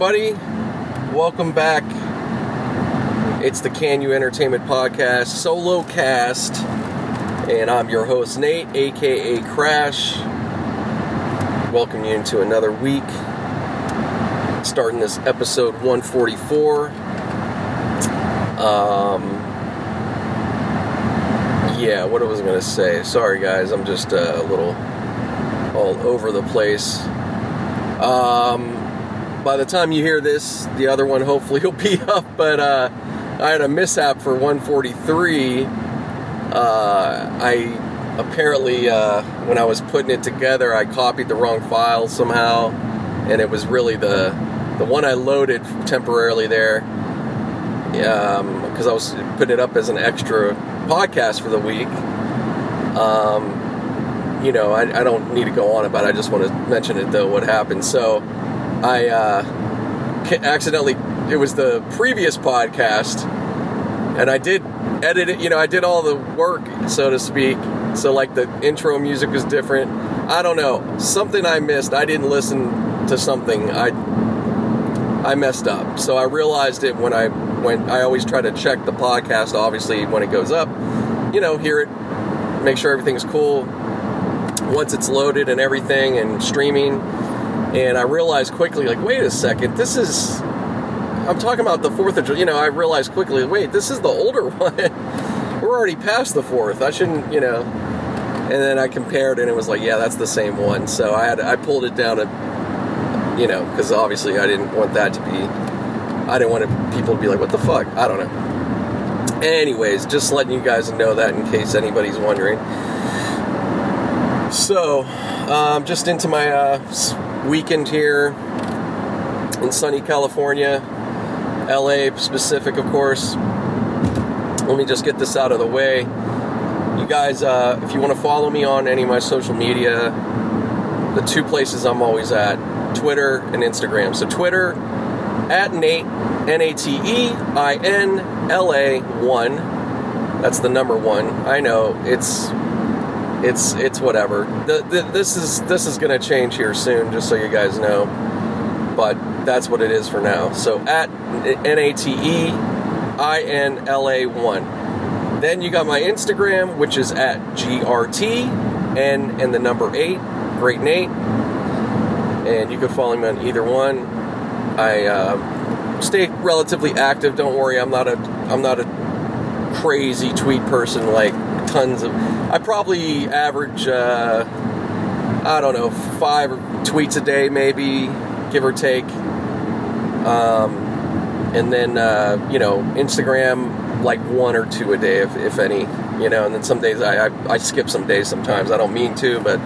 everybody. Welcome back. It's the Can You Entertainment Podcast, solo cast. And I'm your host, Nate, aka Crash. Welcome you into another week. Starting this episode 144. Um, yeah, what I was going to say? Sorry, guys, I'm just uh, a little all over the place. Um, by the time you hear this, the other one hopefully will be up. But uh, I had a mishap for 143. Uh, I apparently, uh, when I was putting it together, I copied the wrong file somehow, and it was really the the one I loaded temporarily there because um, I was putting it up as an extra podcast for the week. Um, you know, I, I, don't need to go on about it. I just want to mention it though. What happened? So I uh, accidentally, it was the previous podcast, and I did edit it, you know, I did all the work, so to speak. So, like, the intro music was different. I don't know. Something I missed. I didn't listen to something. I I messed up. So I realized it when I when I always try to check the podcast obviously when it goes up. You know, hear it, make sure everything's cool. Once it's loaded and everything and streaming, and I realized quickly, like, wait a second, this is. I'm talking about the 4th of July. You know, I realized quickly, wait, this is the older one. We're already past the 4th. I shouldn't, you know. And then I compared and it was like, yeah, that's the same one. So I had I pulled it down to, you know, because obviously I didn't want that to be. I didn't want people to be like, what the fuck? I don't know. Anyways, just letting you guys know that in case anybody's wondering. So, um, just into my uh, weekend here in sunny California, LA specific, of course. Let me just get this out of the way. You guys, uh, if you want to follow me on any of my social media, the two places I'm always at Twitter and Instagram. So, Twitter at Nate, N A T E I N L A 1. That's the number one. I know it's it's it's whatever. The, the, this is this is going to change here soon, just so you guys know. But that's what it is for now. So at N A T E I N L A one. Then you got my Instagram, which is at GRT N and the number eight, Great Nate. And you can follow me on either one. I uh, stay relatively active. Don't worry, I'm not a I'm not a crazy tweet person like tons of. I probably average, uh, I don't know, five tweets a day, maybe, give or take. Um, and then, uh, you know, Instagram, like one or two a day, if, if any, you know. And then some days I, I, I skip some days sometimes. I don't mean to, but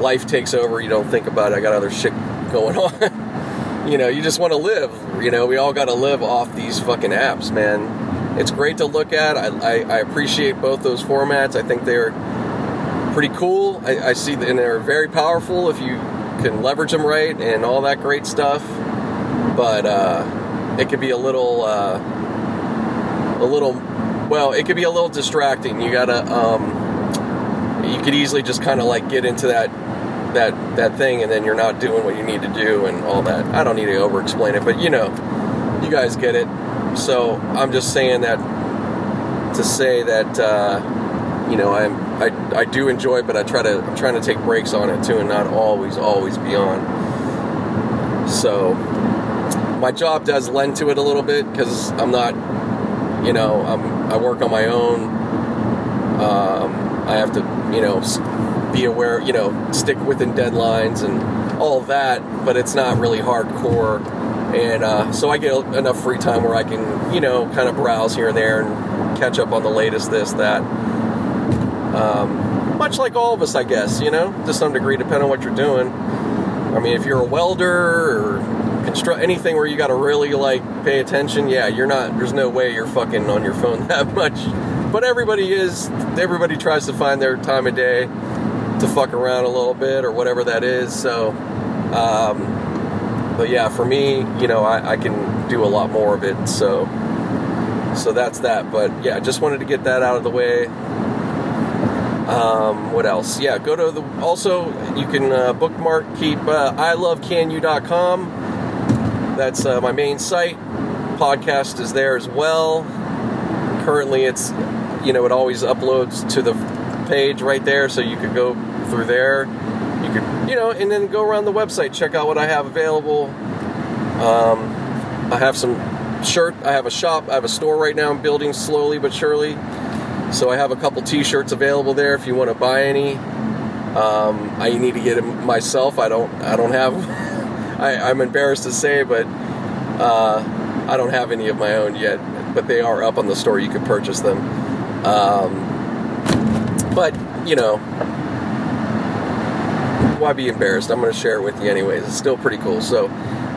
life takes over. You don't think about it. I got other shit going on. you know, you just want to live. You know, we all got to live off these fucking apps, man it's great to look at. I, I, I, appreciate both those formats. I think they're pretty cool. I, I see, and they're very powerful if you can leverage them right and all that great stuff. But uh, it could be a little, uh, a little, well, it could be a little distracting. You gotta, um, you could easily just kind of like get into that that that thing and then you're not doing what you need to do and all that. I don't need to over explain it, but you know, you guys get it. So I'm just saying that to say that uh, you know I'm I, I do enjoy, it, but I try to I'm trying to take breaks on it too, and not always always be on. So my job does lend to it a little bit because I'm not, you know, I'm I work on my own. Um, I have to, you know, be aware, you know, stick within deadlines and all that, but it's not really hardcore and uh, so I get enough free time where I can, you know, kind of browse here and there and catch up on the latest this, that. Um, much like all of us, I guess, you know, to some degree, depending on what you're doing. I mean, if you're a welder or construct anything where you got to really like pay attention, yeah, you're not. There's no way you're fucking on your phone that much. But everybody is. Everybody tries to find their time of day to fuck around a little bit or whatever that is. So. Um, but yeah, for me, you know, I, I can do a lot more of it. So, so that's that. But yeah, just wanted to get that out of the way. Um, what else? Yeah, go to the. Also, you can uh, bookmark, keep uh, ilovecanu.com. that's uh, my main site. Podcast is there as well. Currently, it's you know it always uploads to the page right there, so you could go through there. You could you know, and then go around the website, check out what I have available. Um, I have some shirt. I have a shop. I have a store right now. I'm building slowly but surely. So I have a couple T-shirts available there if you want to buy any. Um, I need to get them myself. I don't. I don't have. I, am embarrassed to say, but uh, I don't have any of my own yet. But they are up on the store. You can purchase them. Um, but you know, why be embarrassed? I'm going to share it with you anyways. It's still pretty cool. So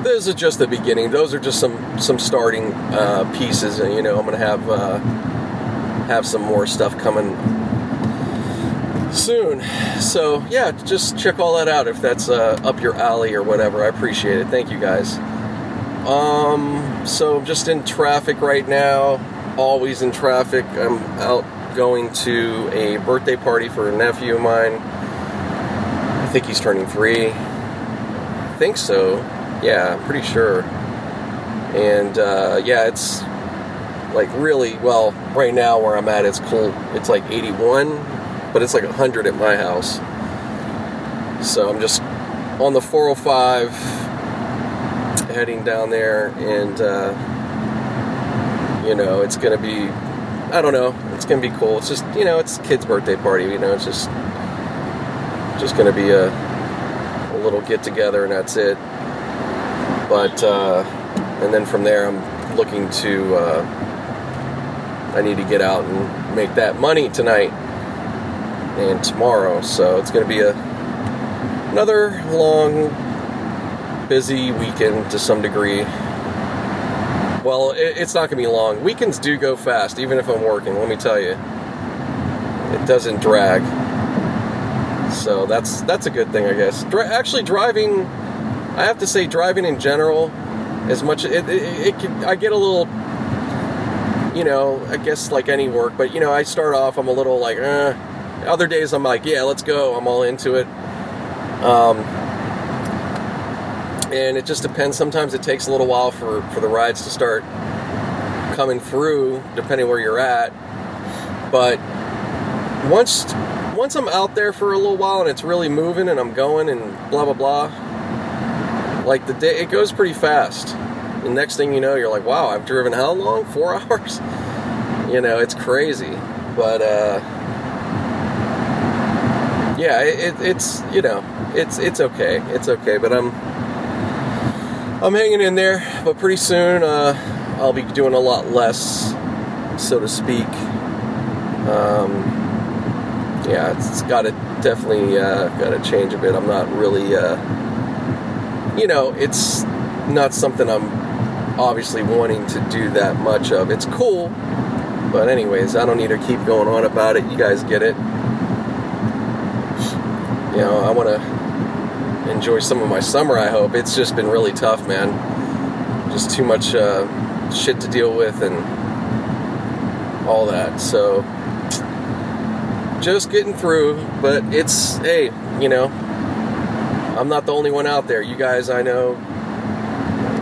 this is just the beginning. Those are just some some starting uh, pieces, and you know, I'm going to have uh, have some more stuff coming soon. So yeah, just check all that out if that's uh, up your alley or whatever. I appreciate it. Thank you guys. Um, so I'm just in traffic right now. Always in traffic. I'm out going to a birthday party for a nephew of mine. Think he's turning three. I think so. Yeah, I'm pretty sure. And uh, yeah, it's like really well right now where I'm at. It's cold. It's like 81, but it's like 100 at my house. So I'm just on the 405 heading down there, and uh, you know it's gonna be. I don't know. It's gonna be cool. It's just you know it's kid's birthday party. You know it's just just gonna be a, a little get together, and that's it. But uh, and then from there, I'm looking to. Uh, I need to get out and make that money tonight and tomorrow. So it's going to be a another long, busy weekend to some degree. Well, it, it's not going to be long. Weekends do go fast, even if I'm working. Let me tell you, it doesn't drag. So that's that's a good thing, I guess. Dri- actually, driving, I have to say, driving in general, as much it, it, it can, I get a little you know, I guess like any work, but you know, I start off, I'm a little like, eh. Other days, I'm like, yeah, let's go. I'm all into it. Um, and it just depends. Sometimes it takes a little while for, for the rides to start coming through, depending where you're at. But once once I'm out there for a little while and it's really moving and I'm going and blah blah blah, like the day it goes pretty fast. The next thing you know, you're like, wow, I've driven how long? Four hours? You know, it's crazy. But, uh, yeah, it, it's, you know, it's, it's okay. It's okay. But I'm, I'm hanging in there. But pretty soon, uh, I'll be doing a lot less, so to speak. Um, yeah, it's, it's got to definitely uh, got to change a bit. I'm not really, uh, you know, it's not something I'm obviously wanting to do that much of. It's cool, but anyways, I don't need to keep going on about it. You guys get it. You know, I want to enjoy some of my summer. I hope it's just been really tough, man. Just too much uh, shit to deal with and all that. So just getting through, but it's hey, you know, I'm not the only one out there. You guys, I know,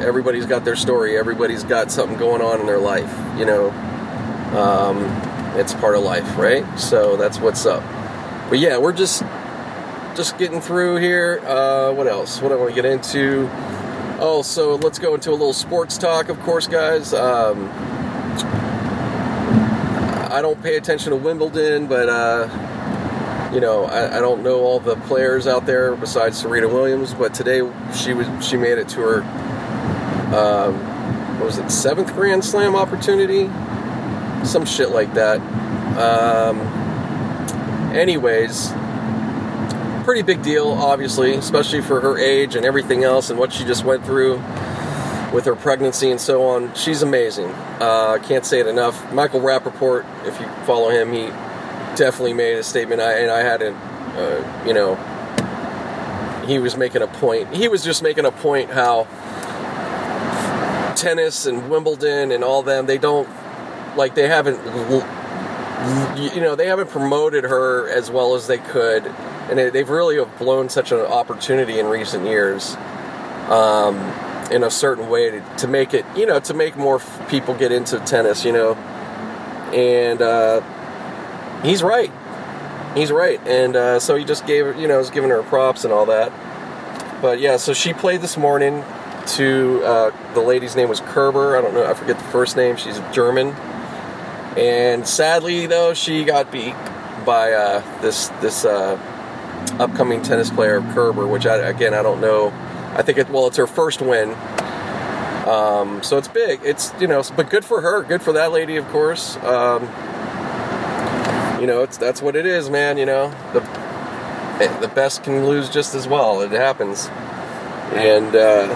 everybody's got their story. Everybody's got something going on in their life. You know, um, it's part of life, right? So that's what's up. But yeah, we're just just getting through here. Uh, what else? What do I want to get into? Oh, so let's go into a little sports talk, of course, guys. Um, I don't pay attention to Wimbledon, but uh, you know, I, I, don't know all the players out there besides Serena Williams. But today she was she made it to her um, what was it, seventh Grand Slam opportunity? Some shit like that. Um, anyways, pretty big deal, obviously, especially for her age and everything else and what she just went through with her pregnancy and so on. She's amazing. Uh, can't say it enough. Michael Rapaport, if you follow him, he definitely made a statement. I, and I had a, uh, you know, he was making a point. He was just making a point how tennis and Wimbledon and all them, they don't like they haven't you know they haven't promoted her as well as they could, and they've really blown such an opportunity in recent years. Um, in a certain way to, to make it, you know, to make more f- people get into tennis, you know. And uh, he's right. He's right. And uh, so he just gave, her, you know, was giving her props and all that. But yeah, so she played this morning to uh, the lady's name was Kerber. I don't know, I forget the first name. She's German. And sadly, though, she got beat by uh, this this uh, upcoming tennis player Kerber, which I, again I don't know. I think it well, it's her first win. Um, so it's big. It's you know, but good for her. Good for that lady, of course. Um, you know, it's that's what it is, man. You know, the the best can lose just as well. It happens, and uh,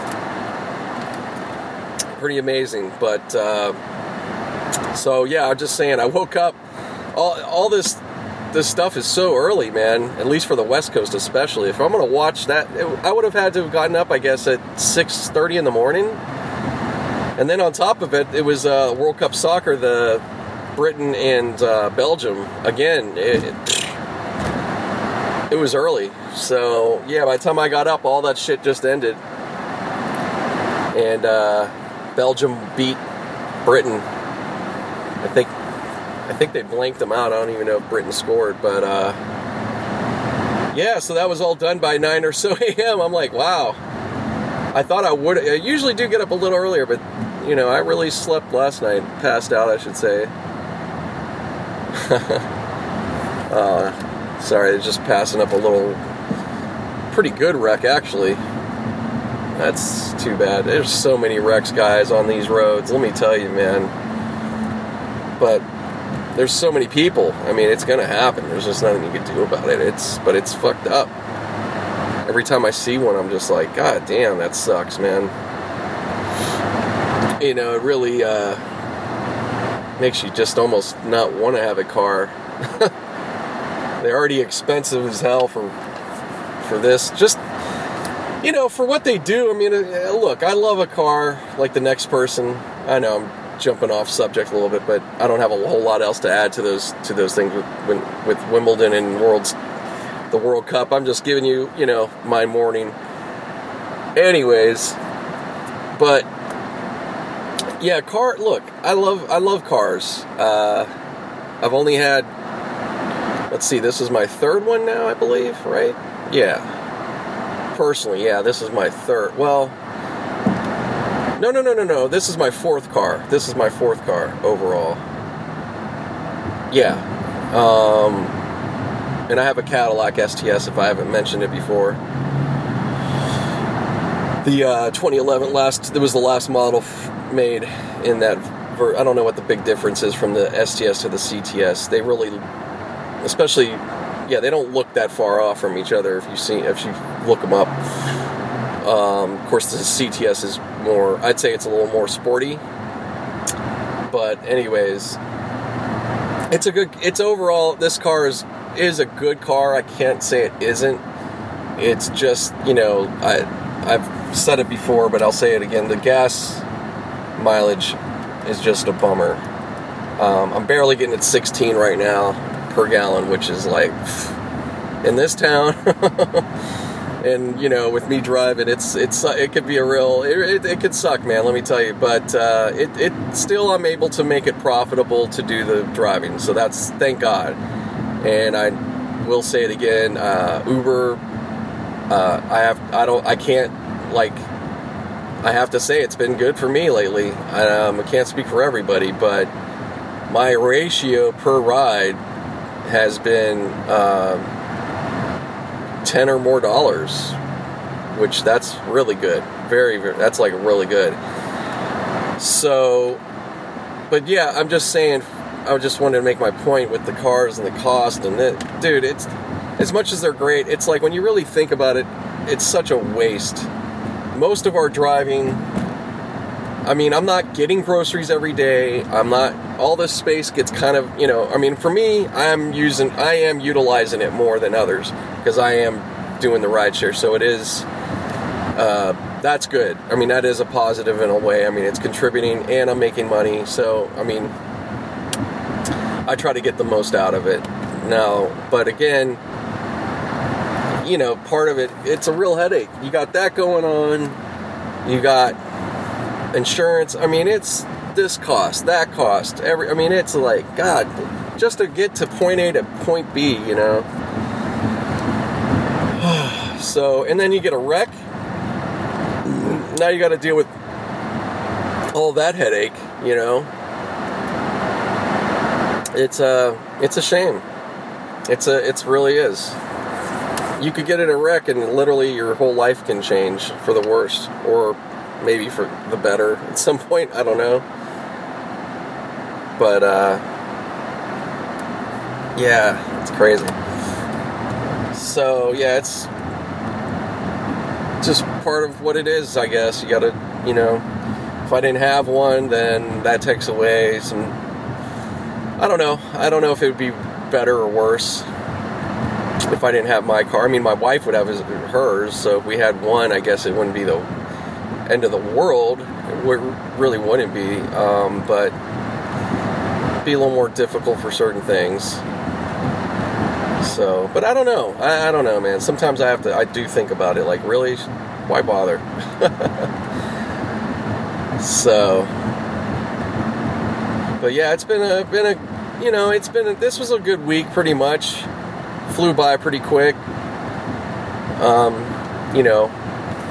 pretty amazing. But uh, so yeah, I'm just saying. I woke up. All all this this stuff is so early, man. At least for the West Coast, especially. If I'm gonna watch that, it, I would have had to have gotten up, I guess, at 6:30 in the morning. And then on top of it, it was uh, World Cup soccer, the Britain and uh, Belgium. Again, it, it was early, so yeah. By the time I got up, all that shit just ended, and uh, Belgium beat Britain. I think I think they blanked them out. I don't even know if Britain scored, but uh, yeah. So that was all done by nine or so a.m. I'm like, wow. I thought I would. I usually do get up a little earlier, but you know, I really slept last night. Passed out, I should say. uh, sorry, just passing up a little pretty good wreck actually. That's too bad. There's so many wrecks, guys, on these roads. Let me tell you, man. But there's so many people. I mean, it's gonna happen. There's just nothing you can do about it. It's but it's fucked up. Every time I see one, I'm just like, God damn, that sucks, man. You know, it really uh, makes you just almost not want to have a car. They're already expensive as hell for for this. Just you know, for what they do. I mean, uh, look, I love a car like the next person. I know I'm jumping off subject a little bit, but I don't have a whole lot else to add to those to those things with with Wimbledon and World's the World Cup. I'm just giving you, you know, my morning. Anyways, but yeah, car. Look, I love I love cars. Uh, I've only had. Let's see, this is my third one now, I believe, right? Yeah. Personally, yeah, this is my third. Well, no, no, no, no, no. This is my fourth car. This is my fourth car overall. Yeah. Um, and I have a Cadillac STS if I haven't mentioned it before. The uh, 2011 last, it was the last model f- made in that. Ver- I don't know what the big difference is from the STS to the CTS. They really, especially, yeah, they don't look that far off from each other if you see if you look them up. Um, of course, the CTS is more, I'd say it's a little more sporty. But, anyways, it's a good, it's overall, this car is, is a good car. I can't say it isn't. It's just, you know, I, I've said it before, but I'll say it again. The gas mileage is just a bummer. Um, I'm barely getting at 16 right now per gallon, which is like, in this town. and you know, with me driving, it's it's it could be a real it, it, it could suck, man. Let me tell you, but uh, it it still I'm able to make it profitable to do the driving, so that's thank God. And I will say it again, uh, Uber. Uh, I have I don't I can't like I have to say it's been good for me lately. Um, I can't speak for everybody, but my ratio per ride has been. Uh, 10 or more dollars, which that's really good. Very, very, that's like really good. So, but yeah, I'm just saying, I just wanted to make my point with the cars and the cost and it, dude, it's as much as they're great, it's like when you really think about it, it's such a waste. Most of our driving, I mean, I'm not getting groceries every day. I'm not, all this space gets kind of, you know, I mean, for me, I am using, I am utilizing it more than others because I am doing the rideshare. So it is, uh, that's good. I mean, that is a positive in a way. I mean, it's contributing and I'm making money. So, I mean, I try to get the most out of it now. But again, you know, part of it, it's a real headache. You got that going on. You got insurance. I mean, it's this cost, that cost. Every, I mean, it's like God, just to get to point A to point B, you know. So, and then you get a wreck. Now you got to deal with all that headache, you know. It's a, it's a shame. It's a, it's really is. You could get in a wreck and literally your whole life can change for the worst, or maybe for the better at some point. I don't know. But uh, yeah, it's crazy. So yeah, it's just part of what it is, I guess. You gotta, you know, if I didn't have one, then that takes away some. I don't know. I don't know if it would be better or worse if I didn't have my car. I mean, my wife would have hers, so if we had one, I guess it wouldn't be the end of the world. It really wouldn't be, um, but be a little more difficult for certain things. So, but I don't know. I, I don't know, man. Sometimes I have to. I do think about it. Like, really, why bother? so, but yeah, it's been a been a you know it's been a, this was a good week pretty much. Flew by pretty quick. Um, you know,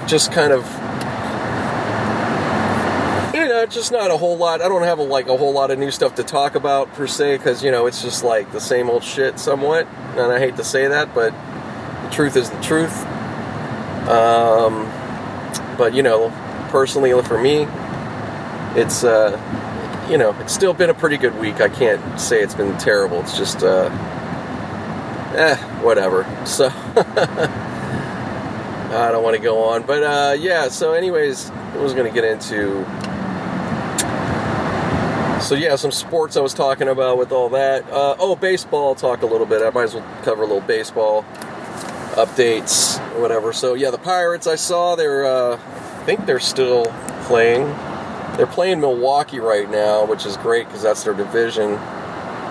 just kind of just not a whole lot. I don't have a, like a whole lot of new stuff to talk about per se, because you know it's just like the same old shit somewhat. And I hate to say that, but the truth is the truth. Um, but you know, personally for me, it's uh, you know, it's still been a pretty good week. I can't say it's been terrible. It's just uh, eh, whatever. So. I don't want to go on, but uh, yeah. So, anyways, I was going to get into so yeah, some sports I was talking about with all that. Uh, oh, baseball. I'll talk a little bit. I might as well cover a little baseball updates, whatever. So yeah, the Pirates. I saw they're. Uh, I think they're still playing. They're playing Milwaukee right now, which is great because that's their division.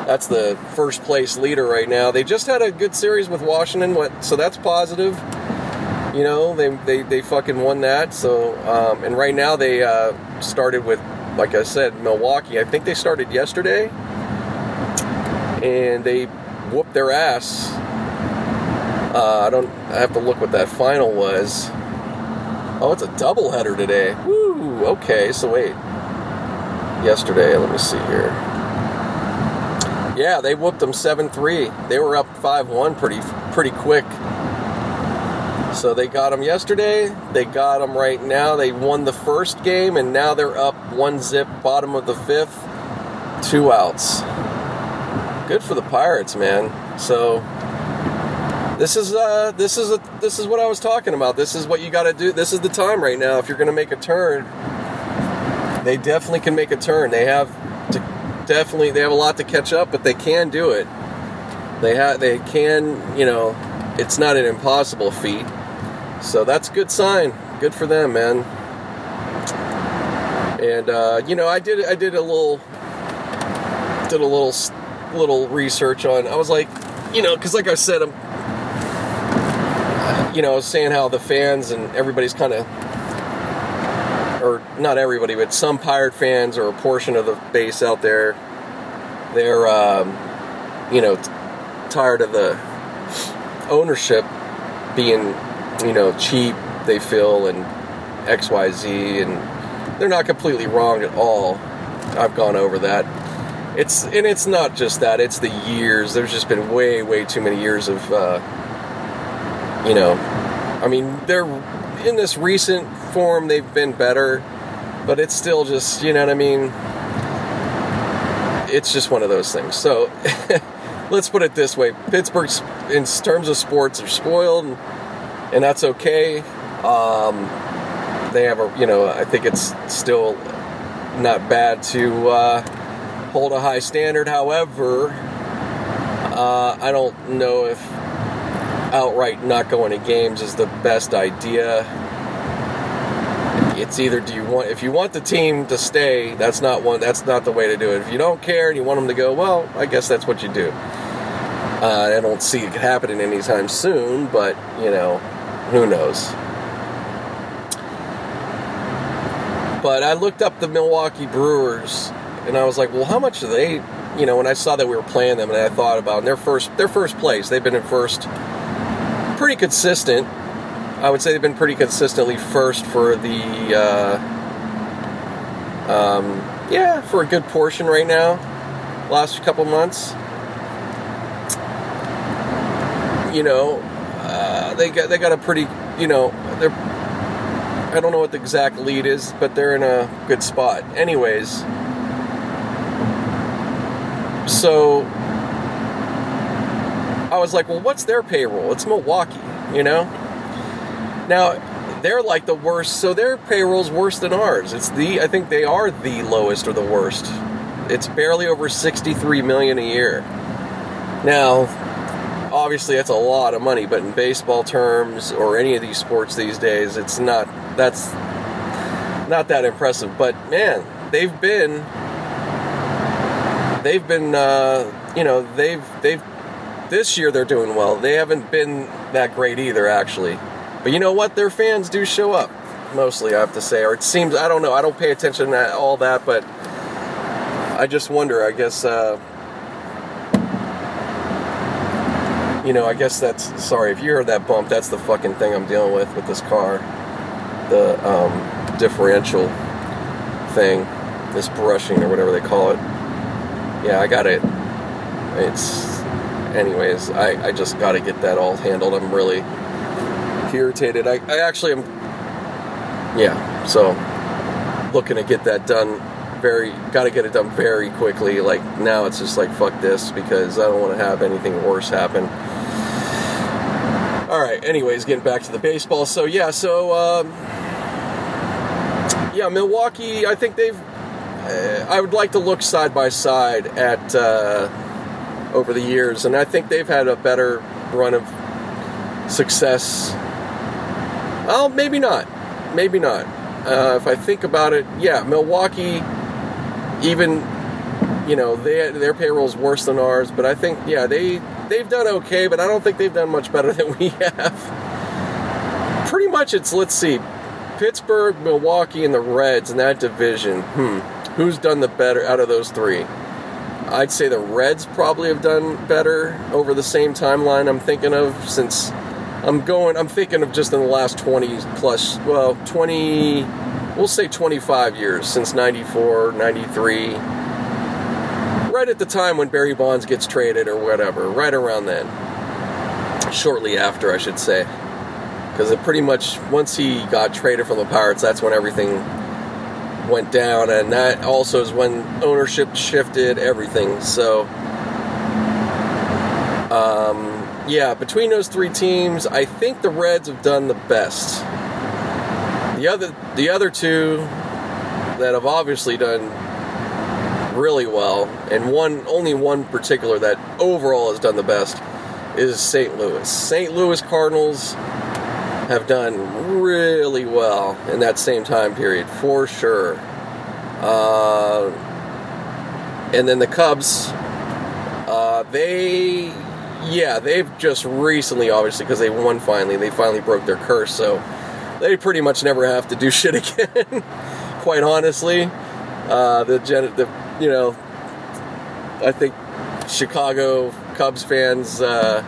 That's the first place leader right now. They just had a good series with Washington, so that's positive. You know, they they, they fucking won that. So um, and right now they uh, started with like I said, Milwaukee. I think they started yesterday, and they whooped their ass. Uh, I don't. I have to look what that final was. Oh, it's a doubleheader today. Woo. Okay. So wait. Yesterday. Let me see here. Yeah, they whooped them seven three. They were up five one pretty pretty quick. So they got them yesterday. They got them right now. They won the first game, and now they're up one zip, bottom of the fifth, two outs. Good for the Pirates, man. So this is uh, this is a, this is what I was talking about. This is what you got to do. This is the time right now. If you're going to make a turn, they definitely can make a turn. They have to definitely they have a lot to catch up, but they can do it. They have they can you know it's not an impossible feat. So that's a good sign. Good for them, man. And uh, you know, I did I did a little did a little little research on. I was like, you know, because like I said, I'm you know, saying how the fans and everybody's kind of or not everybody, but some pirate fans or a portion of the base out there, they're um, you know t- tired of the ownership being you know cheap. They feel and X Y Z and they're not completely wrong at all. I've gone over that. It's and it's not just that. It's the years. There's just been way, way too many years of, uh, you know, I mean, they're in this recent form. They've been better, but it's still just, you know what I mean. It's just one of those things. So let's put it this way: Pittsburgh's, in terms of sports, are spoiled, and that's okay. Um, they have a, you know, I think it's still not bad to uh, hold a high standard. However, uh, I don't know if outright not going to games is the best idea. It's either do you want if you want the team to stay, that's not one that's not the way to do it. If you don't care and you want them to go, well, I guess that's what you do. Uh, I don't see it happening anytime soon, but you know, who knows? But I looked up the Milwaukee Brewers, and I was like, well, how much do they? You know, when I saw that we were playing them, and I thought about and their first their first place, they've been in first, pretty consistent. I would say they've been pretty consistently first for the, uh, um, yeah, for a good portion right now. Last couple months, you know, uh, they got they got a pretty, you know, they're. I don't know what the exact lead is, but they're in a good spot. Anyways, so I was like, well, what's their payroll? It's Milwaukee, you know. Now they're like the worst, so their payroll's worse than ours. It's the I think they are the lowest or the worst. It's barely over 63 million a year. Now, obviously that's a lot of money, but in baseball terms or any of these sports these days, it's not that's not that impressive. But man, they've been they've been uh, you know they've they've this year they're doing well. They haven't been that great either, actually. But you know what? Their fans do show up mostly. I have to say, or it seems I don't know. I don't pay attention to all that, but I just wonder. I guess. Uh, you know, I guess that's sorry if you heard that bump. That's the fucking thing I'm dealing with with this car, the um, differential thing, this brushing or whatever they call it. Yeah, I got it. It's, anyways, I I just got to get that all handled. I'm really irritated. I I actually am. Yeah, so looking to get that done. Very got to get it done very quickly. Like now, it's just like fuck this because I don't want to have anything worse happen. All right. Anyways, getting back to the baseball. So yeah. So um, yeah, Milwaukee. I think they've. Uh, I would like to look side by side at uh, over the years, and I think they've had a better run of success. Well, maybe not. Maybe not. Uh, if I think about it, yeah, Milwaukee. Even you know, they, their payroll's worse than ours, but I think yeah, they they've done okay, but I don't think they've done much better than we have. Pretty much, it's let's see, Pittsburgh, Milwaukee, and the Reds in that division. Hmm, who's done the better out of those three? I'd say the Reds probably have done better over the same timeline I'm thinking of since I'm going I'm thinking of just in the last 20 plus well 20 we'll say 25 years since 94 93 right at the time when Barry Bonds gets traded or whatever, right around then. Shortly after, I should say. Because it pretty much, once he got traded from the Pirates, that's when everything went down. And that also is when ownership shifted, everything. So, um, yeah, between those three teams, I think the Reds have done the best. The other, the other two that have obviously done really well, and one only one particular that overall has done the best is St. Louis. St. Louis Cardinals have done really well in that same time period, for sure. Uh, and then the Cubs, uh, they, yeah, they've just recently, obviously, because they won finally, they finally broke their curse, so they pretty much never have to do shit again, quite honestly. Uh, the, the you know, I think Chicago Cubs fans uh,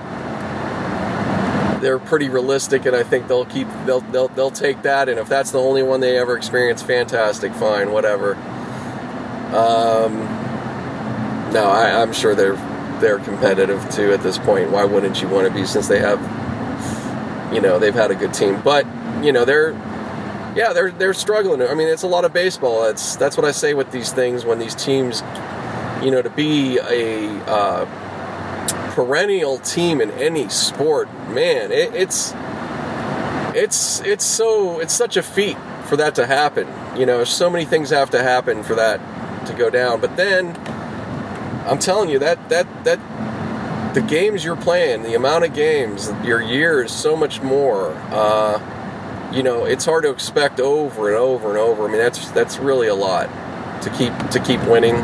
they're pretty realistic, and I think they'll keep they'll they'll they'll take that. And if that's the only one they ever experience, fantastic, fine, whatever. Um, no, I, I'm sure they're they're competitive too at this point. Why wouldn't you want to be since they have, you know, they've had a good team. But you know, they're yeah, they're they're struggling. I mean, it's a lot of baseball. It's that's what I say with these things when these teams, you know, to be a uh, perennial team in any sport, man, it, it's it's it's so it's such a feat for that to happen. You know, so many things have to happen for that to go down. But then, I'm telling you that that that the games you're playing, the amount of games, your year is so much more. Uh, you know, it's hard to expect over and over and over. I mean, that's that's really a lot to keep to keep winning.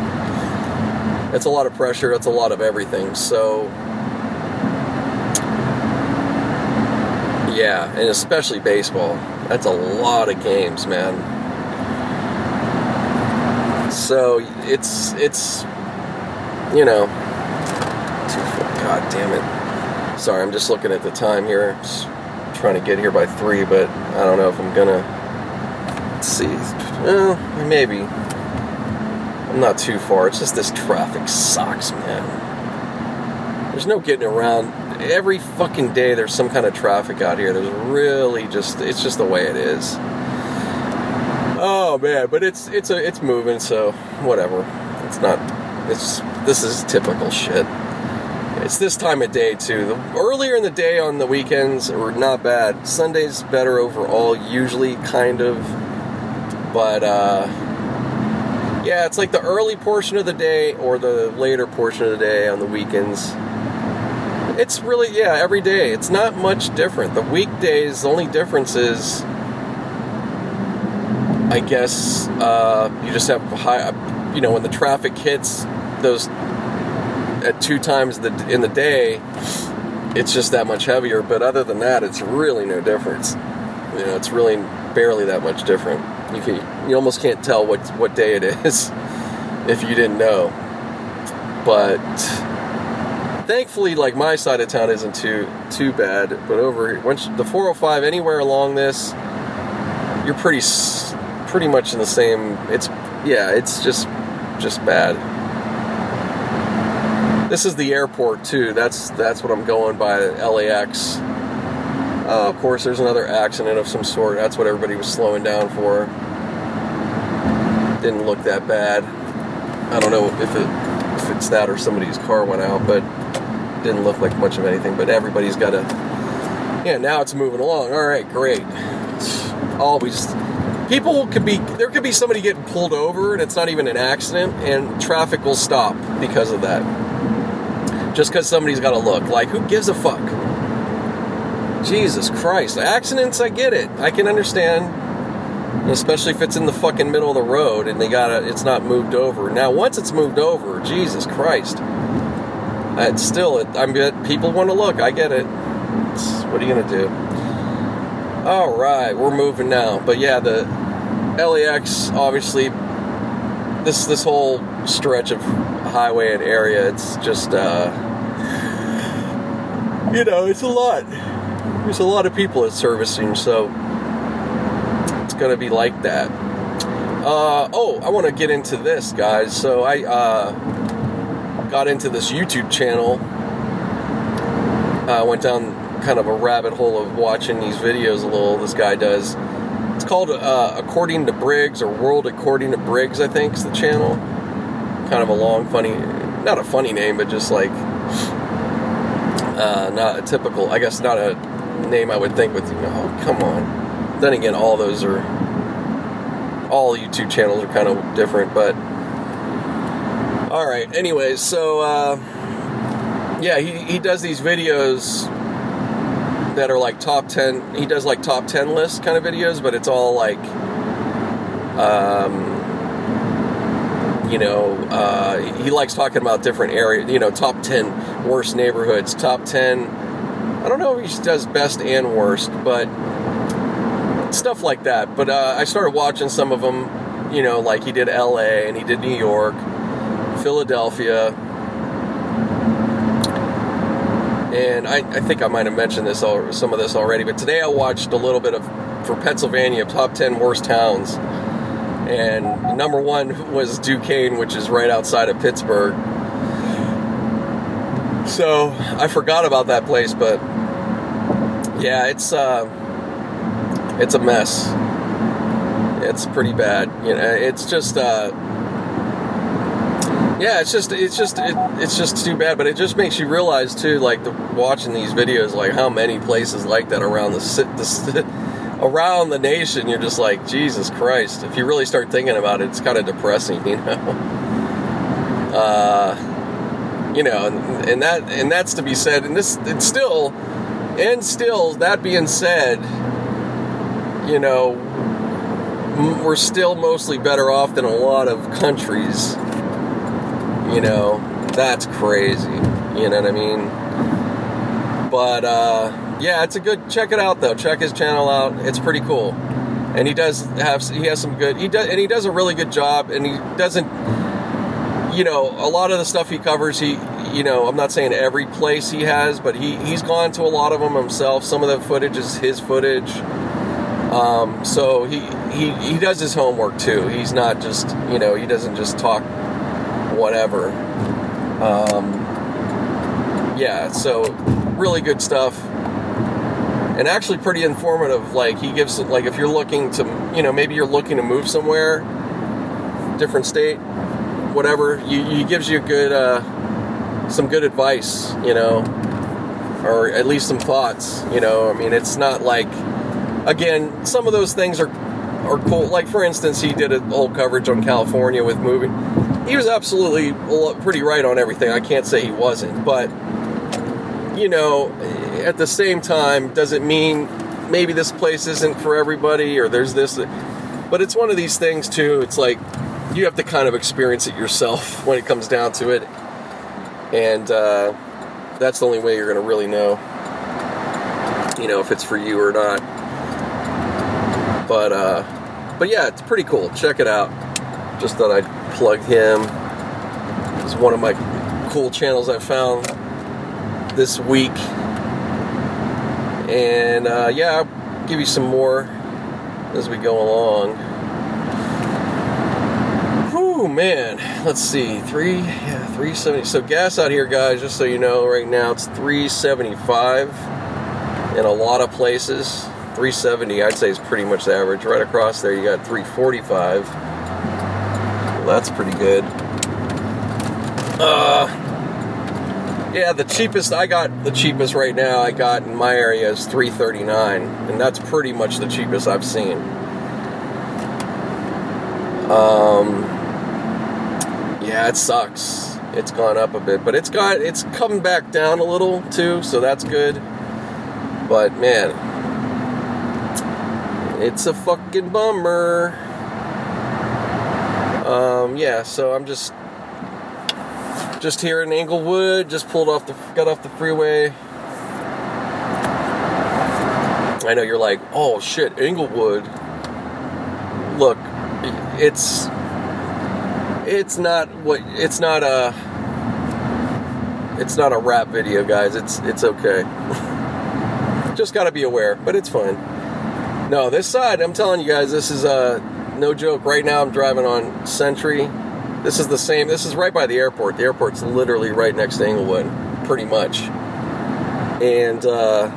That's a lot of pressure. That's a lot of everything. So, yeah, and especially baseball. That's a lot of games, man. So it's it's you know God damn it. Sorry, I'm just looking at the time here. Trying to get here by three, but I don't know if I'm gonna let's see. Well, maybe. I'm not too far. It's just this traffic sucks, man. There's no getting around. Every fucking day there's some kind of traffic out here. There's really just it's just the way it is. Oh man, but it's it's a it's moving, so whatever. It's not. It's this is typical shit. It's this time of day too. The, earlier in the day on the weekends are not bad. Sundays better overall, usually kind of. But uh, yeah, it's like the early portion of the day or the later portion of the day on the weekends. It's really yeah every day. It's not much different. The weekdays, the only difference is I guess uh, you just have high, you know, when the traffic hits those at two times the, in the day, it's just that much heavier. But other than that, it's really no difference. You know, it's really barely that much different. You can, you almost can't tell what what day it is if you didn't know. But thankfully, like my side of town isn't too too bad. But over here once the 405 anywhere along this, you're pretty pretty much in the same. It's yeah, it's just just bad. This is the airport too. That's that's what I'm going by LAX. Uh, of course, there's another accident of some sort. That's what everybody was slowing down for. Didn't look that bad. I don't know if it if it's that or somebody's car went out, but didn't look like much of anything. But everybody's got a yeah. Now it's moving along. All right, great. always people could be there could be somebody getting pulled over and it's not even an accident and traffic will stop because of that just because somebody's got to look. Like who gives a fuck? Jesus christ. Accidents i get it. I can understand especially if it's in the fucking middle of the road and they got it's not moved over. Now once it's moved over jesus christ. It's still it i'm good people want to look. I get it. It's, what are you gonna do? All right, we're moving now. But yeah, the LAX obviously this this whole stretch of highway and area, it's just uh, you know, it's a lot. There's a lot of people it's servicing, so it's gonna be like that. Uh, oh, I want to get into this, guys. So I uh, got into this YouTube channel. I uh, went down kind of a rabbit hole of watching these videos a little. This guy does. It's called uh, According to Briggs or World According to Briggs, I think is the channel. Kind of a long, funny, not a funny name, but just like uh, not a typical. I guess not a name I would think with. Oh, come on. Then again, all those are all YouTube channels are kind of different, but all right. Anyways, so uh, yeah, he he does these videos that are like top 10 he does like top 10 list kind of videos but it's all like um, you know uh, he likes talking about different areas you know top 10 worst neighborhoods. Top 10 i don't know if he does best and worst but stuff like that. But uh, i started watching some of them you know like he did la and he did new york philadelphia. And I, I think I might have mentioned this all, some of this already, but today I watched a little bit of for Pennsylvania top ten worst towns, and number one was Duquesne, which is right outside of Pittsburgh. So I forgot about that place, but yeah, it's uh, it's a mess. It's pretty bad. You know, it's just uh, yeah, it's just it's just it, it's just too bad. But it just makes you realize too, like the, watching these videos, like how many places like that around the, the around the nation. You're just like Jesus Christ. If you really start thinking about it, it's kind of depressing, you know. Uh, you know, and, and that and that's to be said. And this it's still and still that being said, you know, we're still mostly better off than a lot of countries you know, that's crazy. You know what I mean? But uh, yeah, it's a good. Check it out though. Check his channel out. It's pretty cool. and he does have he has some good he does and he does a really good job and he doesn't you know a lot of the stuff he covers he you know i'm not saying every place he has but he he's gone to a lot of them himself some of the footage is his footage um, so he, he he does his homework too he's not just you know he doesn't just talk whatever um, yeah so really good stuff and actually pretty informative. Like he gives, like if you're looking to, you know, maybe you're looking to move somewhere, different state, whatever. He, he gives you good, uh, some good advice, you know, or at least some thoughts. You know, I mean, it's not like, again, some of those things are are cool. Like for instance, he did a whole coverage on California with moving. He was absolutely pretty right on everything. I can't say he wasn't, but you know, at the same time, does it mean maybe this place isn't for everybody or there's this? But it's one of these things, too. It's like you have to kind of experience it yourself when it comes down to it. And uh, that's the only way you're going to really know, you know, if it's for you or not. But, uh, but yeah, it's pretty cool. Check it out. Just thought I'd plug him. It's one of my cool channels I found this week. And uh, yeah, I'll give you some more as we go along. Whew, man. Let's see. Three, yeah, 370. So gas out here, guys, just so you know, right now it's 375 in a lot of places. 370, I'd say, is pretty much the average. Right across there, you got 345. Well, that's pretty good. Uh, yeah, the cheapest I got, the cheapest right now I got in my area is 339, and that's pretty much the cheapest I've seen. Um, yeah, it sucks. It's gone up a bit, but it's got it's coming back down a little too, so that's good. But man, it's a fucking bummer. Um, yeah, so I'm just just here in Inglewood, just pulled off the got off the freeway. I know you're like, oh shit, Inglewood. Look, it's it's not what it's not a it's not a rap video, guys. It's it's okay. just got to be aware, but it's fine. No, this side, I'm telling you guys, this is uh no joke. Right now, I'm driving on Century this is the same. This is right by the airport. The airport's literally right next to Inglewood, pretty much. And uh,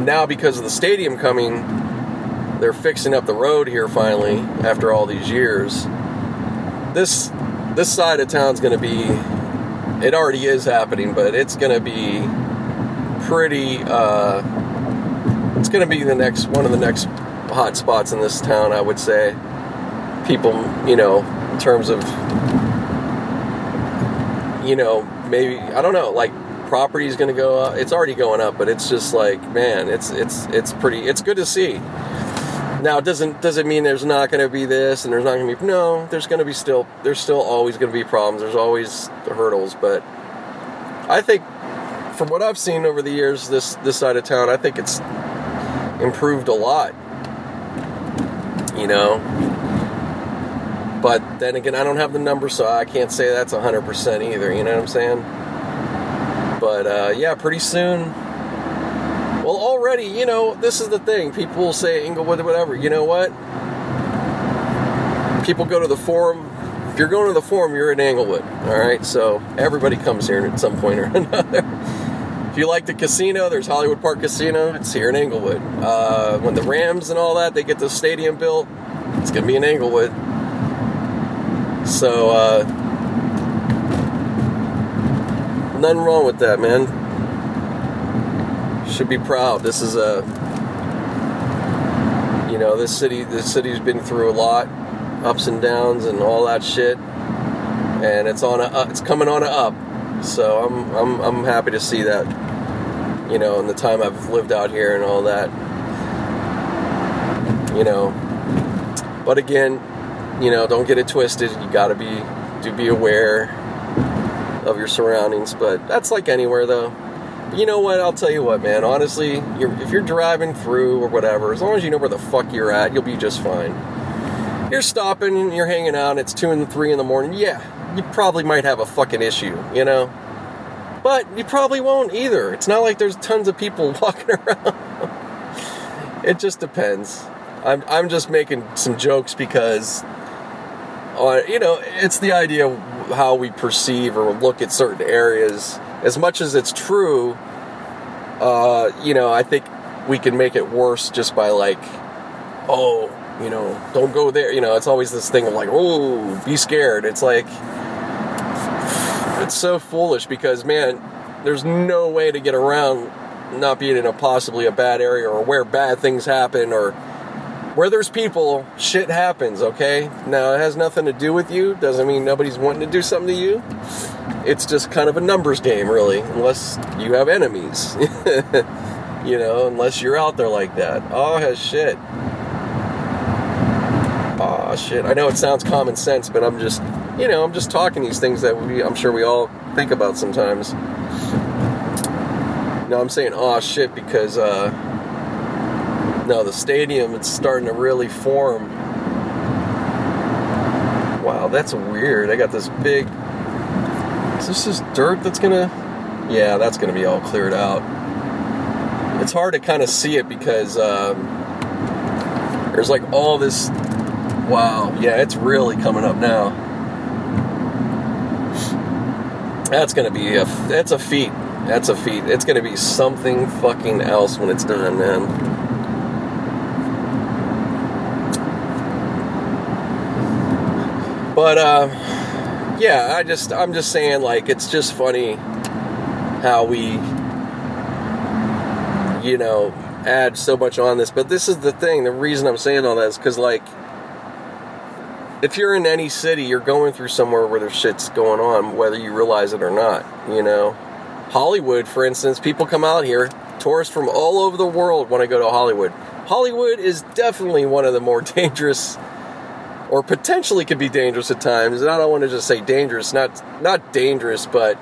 now, because of the stadium coming, they're fixing up the road here finally after all these years. This this side of town's going to be. It already is happening, but it's going to be pretty. Uh, it's going to be the next one of the next hot spots in this town, I would say. People, you know, in terms of you know maybe I don't know like property is going to go up. It's already going up, but it's just like man, it's it's it's pretty. It's good to see. Now, it doesn't does it mean there's not going to be this and there's not going to be no? There's going to be still there's still always going to be problems. There's always the hurdles, but I think from what I've seen over the years, this this side of town, I think it's improved a lot. You know, but then again, I don't have the number, so I can't say that's 100% either. You know what I'm saying? But uh, yeah, pretty soon. Well, already, you know, this is the thing. People will say Inglewood, whatever. You know what? People go to the forum. If you're going to the forum, you're in Inglewood. All right, so everybody comes here at some point or another. If you like the casino, there's Hollywood Park Casino. It's here in Inglewood. Uh, when the Rams and all that, they get the stadium built, it's gonna be in Inglewood. So, uh, nothing wrong with that, man. Should be proud. This is a, you know, this city, this city's been through a lot, ups and downs and all that shit, and it's on a, uh, it's coming on a up. So I'm, I'm, I'm happy to see that. You know, in the time I've lived out here and all that. You know, but again, you know, don't get it twisted. You got to be do be aware of your surroundings. But that's like anywhere though. you know what? I'll tell you what, man. Honestly, you're, if you're driving through or whatever, as long as you know where the fuck you're at, you'll be just fine. You're stopping you're hanging out. It's two and three in the morning. Yeah, you probably might have a fucking issue, you know. But you probably won't either. It's not like there's tons of people walking around. it just depends. I'm I'm just making some jokes because, uh, you know, it's the idea of how we perceive or look at certain areas. As much as it's true, uh, you know, I think we can make it worse just by like, oh, you know, don't go there. You know, it's always this thing of like, oh, be scared. It's like, it's so foolish because, man, there's no way to get around not being in a possibly a bad area or where bad things happen or where there's people, shit happens, okay? Now, it has nothing to do with you. Doesn't mean nobody's wanting to do something to you. It's just kind of a numbers game, really, unless you have enemies. you know, unless you're out there like that. Oh, shit. Oh, shit. I know it sounds common sense, but I'm just, you know, I'm just talking these things that we, I'm sure we all think about sometimes. Now, I'm saying, oh, shit, because, uh, no, the stadium it's starting to really form. Wow, that's weird. I got this big. Is this just dirt that's gonna? Yeah, that's gonna be all cleared out. It's hard to kind of see it because um, there's like all this. Wow, yeah, it's really coming up now. That's gonna be a. That's a feat. That's a feat. It's gonna be something fucking else when it's done, man. But uh, yeah, I just I'm just saying like it's just funny how we you know add so much on this. But this is the thing. The reason I'm saying all that is because like if you're in any city, you're going through somewhere where there's shit's going on, whether you realize it or not. You know, Hollywood, for instance, people come out here. Tourists from all over the world want to go to Hollywood. Hollywood is definitely one of the more dangerous or potentially can be dangerous at times. And I don't want to just say dangerous, not not dangerous, but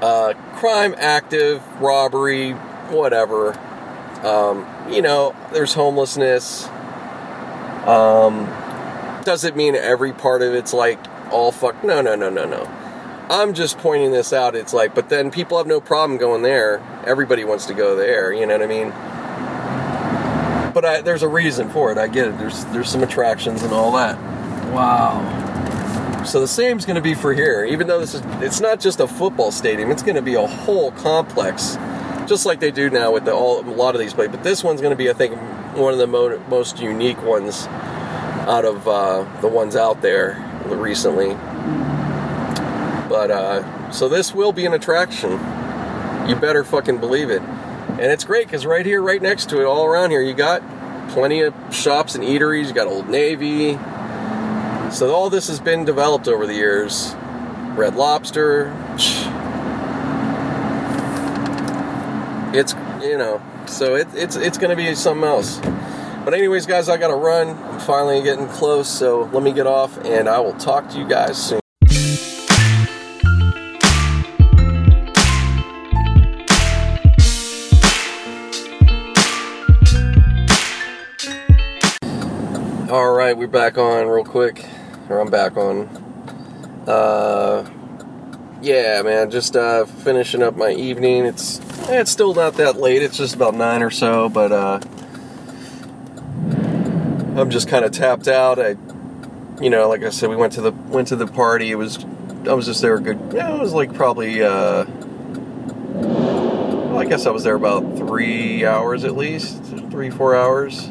uh, crime active, robbery, whatever. Um, you know, there's homelessness. Um, does it mean every part of it's like all fuck? No, no, no, no, no. I'm just pointing this out. It's like, but then people have no problem going there. Everybody wants to go there. You know what I mean? But I, there's a reason for it. I get it. There's there's some attractions and all that. Wow. So the same's going to be for here. Even though this is, it's not just a football stadium. It's going to be a whole complex, just like they do now with the, all, a lot of these places. But this one's going to be, I think, one of the mo- most unique ones out of uh, the ones out there recently. But uh, so this will be an attraction. You better fucking believe it. And it's great because right here, right next to it, all around here, you got plenty of shops and eateries. You got Old Navy, so all this has been developed over the years. Red Lobster. It's you know, so it, it's it's going to be something else. But anyways, guys, I got to run. I'm finally getting close, so let me get off, and I will talk to you guys soon. Right, we're back on real quick or I'm back on. Uh, yeah, man, just uh, finishing up my evening. It's it's still not that late. It's just about nine or so, but uh, I'm just kind of tapped out. I, you know, like I said, we went to the went to the party. It was I was just there a good. Yeah, it was like probably. Uh, well, I guess I was there about three hours at least, three four hours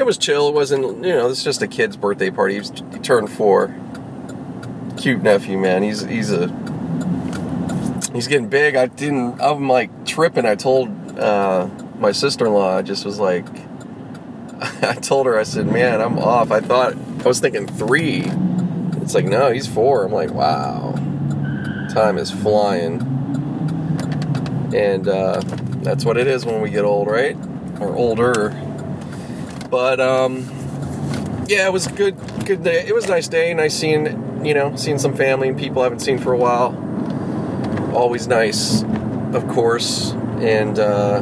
it was chill. It wasn't, you know, it's just a kid's birthday party. He, was, he turned four. Cute nephew, man. He's he's a he's getting big. I didn't. I'm like tripping. I told uh, my sister-in-law. I just was like, I told her. I said, man, I'm off. I thought I was thinking three. It's like no, he's four. I'm like, wow, time is flying. And uh, that's what it is when we get old, right? Or older. But um, yeah, it was a good good day. It was a nice day. Nice seeing you know seeing some family and people I haven't seen for a while. Always nice. of course, and uh,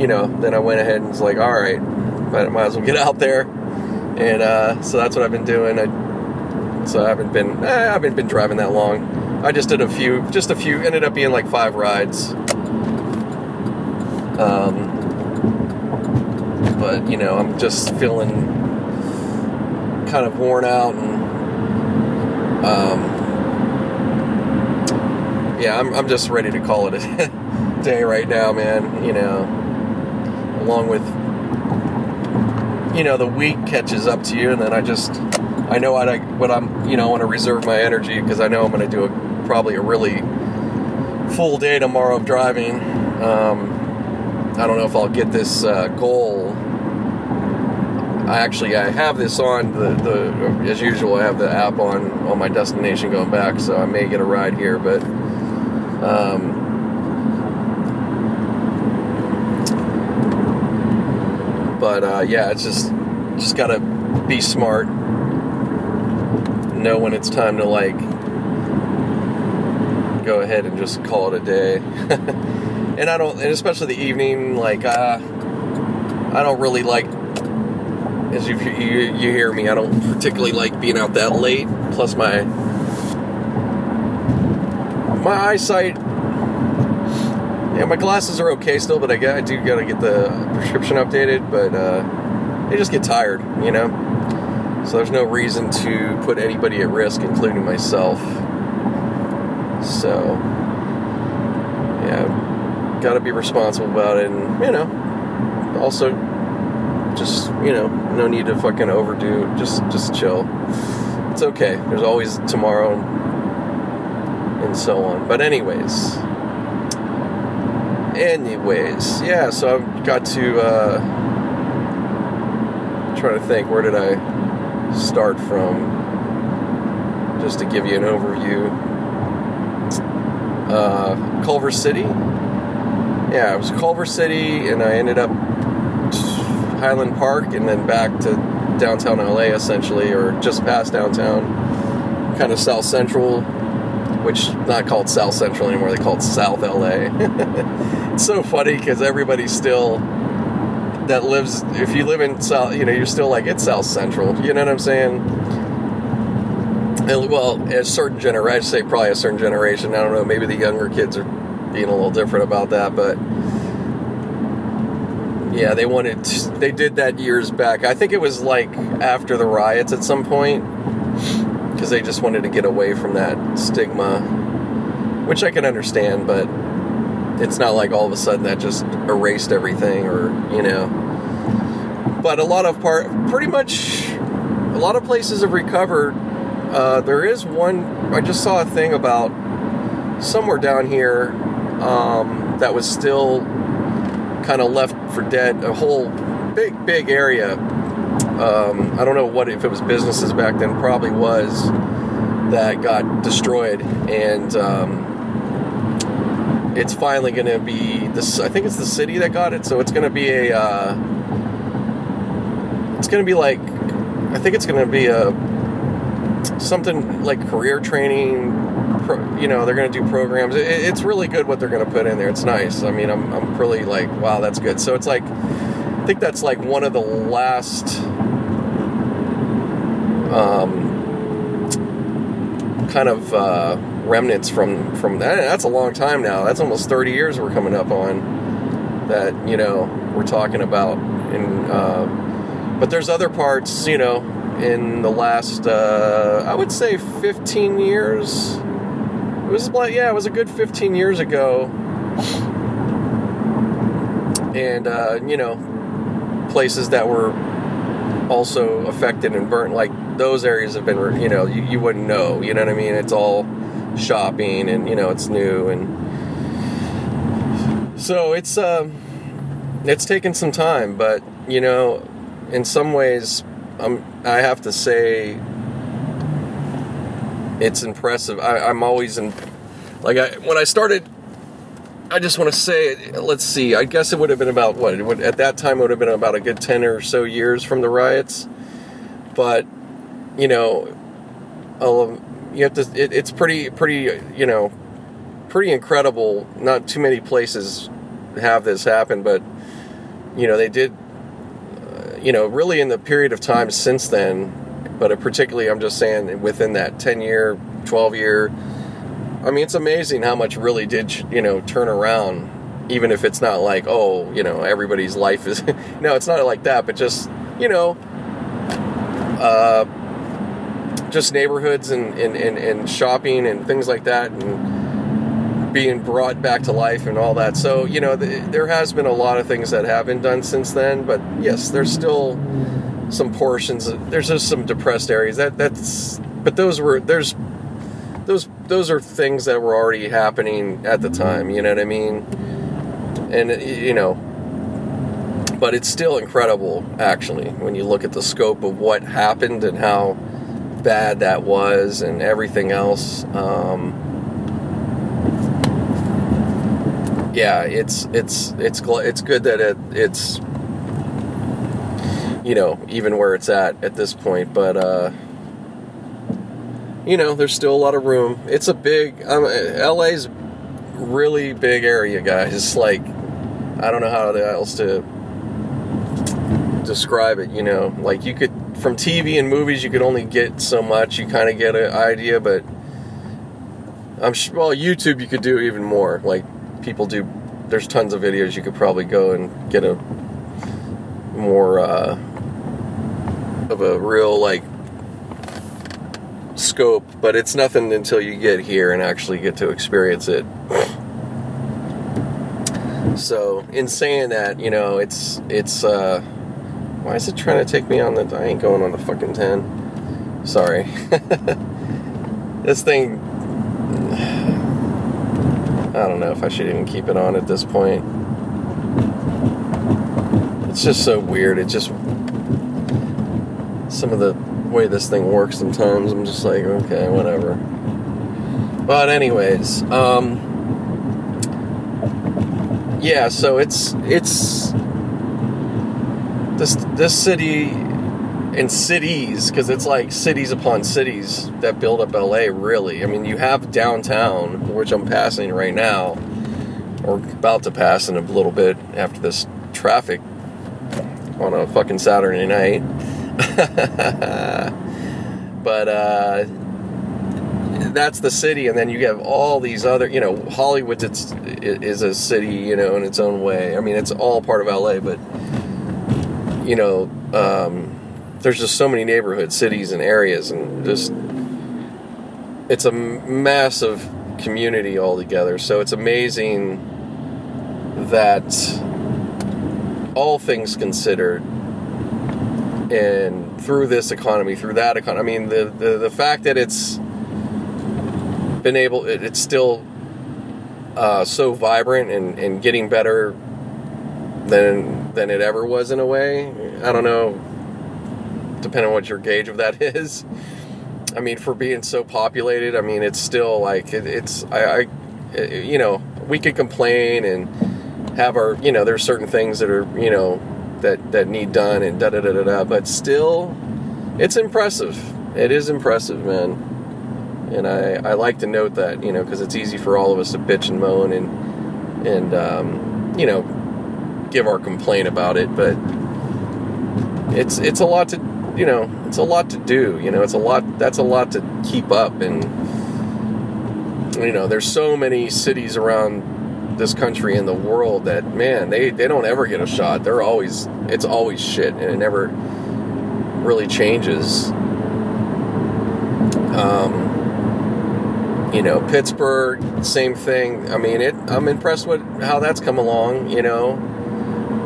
you know, then I went ahead and was like, all right, might, might as well get out there, and uh, so that's what I've been doing. I, so I haven't been, eh, I haven't been driving that long. I just did a few, just a few. Ended up being like five rides. Um, but you know, I'm just feeling kind of worn out and um, yeah, I'm, I'm just ready to call it a day right now, man. You know, along with, you know, the week catches up to you, and then I just, I know I, what I'm, you know, I want to reserve my energy because I know I'm going to do a, probably a really full day tomorrow of driving. Um, I don't know if I'll get this uh, goal. I actually I have this on the, the as usual I have the app on on my destination going back, so I may get a ride here, but um, but uh, yeah, it's just just gotta be smart. Know when it's time to like go ahead and just call it a day. and I don't, and especially the evening, like uh, I don't really like. As you, you you hear me, I don't particularly like being out that late. Plus my my eyesight. Yeah, my glasses are okay still, but I, got, I do got to get the prescription updated. But uh, they just get tired, you know. So there's no reason to put anybody at risk, including myself. So yeah, got to be responsible about it, and you know, also just you know, no need to fucking overdo. Just just chill. It's okay. There's always tomorrow and so on. But anyways, anyways, yeah. So I've got to uh, try to think. Where did I start from? Just to give you an overview. Uh, Culver City. Yeah, it was Culver City, and I ended up Highland Park, and then back to downtown LA, essentially, or just past downtown, kind of south central which not called South Central anymore. They call it South LA. it's so funny because everybody still that lives. If you live in South, you know, you're still like it's South Central. You know what I'm saying? And well, a certain generation, I'd say probably a certain generation. I don't know. Maybe the younger kids are being a little different about that, but yeah, they wanted. They did that years back. I think it was like after the riots at some point because they just wanted to get away from that stigma, which I can understand, but it's not like all of a sudden that just erased everything or, you know. But a lot of part, pretty much, a lot of places have recovered. Uh, there is one, I just saw a thing about somewhere down here um, that was still kind of left for dead, a whole big, big area um, I don't know what if it was businesses back then, probably was that got destroyed, and um, it's finally going to be this. I think it's the city that got it, so it's going to be a. Uh, it's going to be like, I think it's going to be a something like career training. Pro, you know, they're going to do programs. It, it's really good what they're going to put in there. It's nice. I mean, I'm I'm really like, wow, that's good. So it's like. I think that's like one of the last um, kind of uh, remnants from from that. That's a long time now. That's almost 30 years we're coming up on that. You know, we're talking about. And uh, but there's other parts. You know, in the last uh, I would say 15 years. It was yeah, it was a good 15 years ago. And uh, you know, places that were also affected and burnt like those areas have been, you know, you, you wouldn't know. You know what I mean? It's all shopping and, you know, it's new. And so it's, um, it's taken some time, but, you know, in some ways, I'm, I have to say, it's impressive. I, I'm always in, like, I, when I started I just want to say, let's see. I guess it would have been about what? Would, at that time, it would have been about a good ten or so years from the riots. But you know, you have to. It, it's pretty, pretty. You know, pretty incredible. Not too many places have this happen, but you know they did. Uh, you know, really in the period of time since then, but particularly I'm just saying within that 10 year, 12 year. I mean, it's amazing how much really did you know turn around. Even if it's not like, oh, you know, everybody's life is. no, it's not like that, but just, you know, uh, just neighborhoods and, and, and, and shopping and things like that and being brought back to life and all that. So, you know, the, there has been a lot of things that have been done since then, but yes, there's still some portions. There's just some depressed areas. That that's, but those were there's those those are things that were already happening at the time. You know what I mean? And you know, but it's still incredible actually when you look at the scope of what happened and how bad that was and everything else. Um, yeah, it's it's it's it's good that it it's you know even where it's at at this point, but uh, you know there's still a lot of room. It's a big um, LA's really big area, guys. Like I don't know how else to describe it. You know, like you could from TV and movies, you could only get so much. You kind of get an idea, but I'm sure, well, YouTube, you could do even more. Like people do, there's tons of videos you could probably go and get a more uh, of a real like scope, but it's nothing until you get here and actually get to experience it. So, in saying that, you know, it's it's. Uh, why is it trying to take me on the. I ain't going on the fucking 10. Sorry. this thing. I don't know if I should even keep it on at this point. It's just so weird. It just. Some of the way this thing works sometimes, I'm just like, okay, whatever. But, anyways, um. Yeah, so it's. It's this this city and cities because it's like cities upon cities that build up LA really. I mean, you have downtown, which I'm passing right now or about to pass in a little bit after this traffic on a fucking Saturday night. but uh that's the city and then you have all these other you know hollywood it's, is a city you know in its own way i mean it's all part of la but you know, um, there's just so many neighborhoods, cities, and areas, and just it's a massive community altogether. So it's amazing that all things considered, and through this economy, through that economy, I mean, the the, the fact that it's been able, it, it's still uh, so vibrant and, and getting better than than it ever was in a way. I don't know, depending on what your gauge of that is. I mean, for being so populated, I mean, it's still like it, it's I, I, you know, we could complain and have our, you know, there's certain things that are, you know, that that need done and da da da da da, but still, it's impressive. It is impressive, man. And I, I like to note that, you know, because it's easy for all of us to bitch and moan and and um, you know give our complaint about it, but it's it's a lot to you know it's a lot to do. You know, it's a lot that's a lot to keep up, and you know, there's so many cities around this country and the world that man they they don't ever get a shot. They're always it's always shit, and it never really changes. Um, you know, Pittsburgh, same thing. I mean, it. I'm impressed with how that's come along. You know,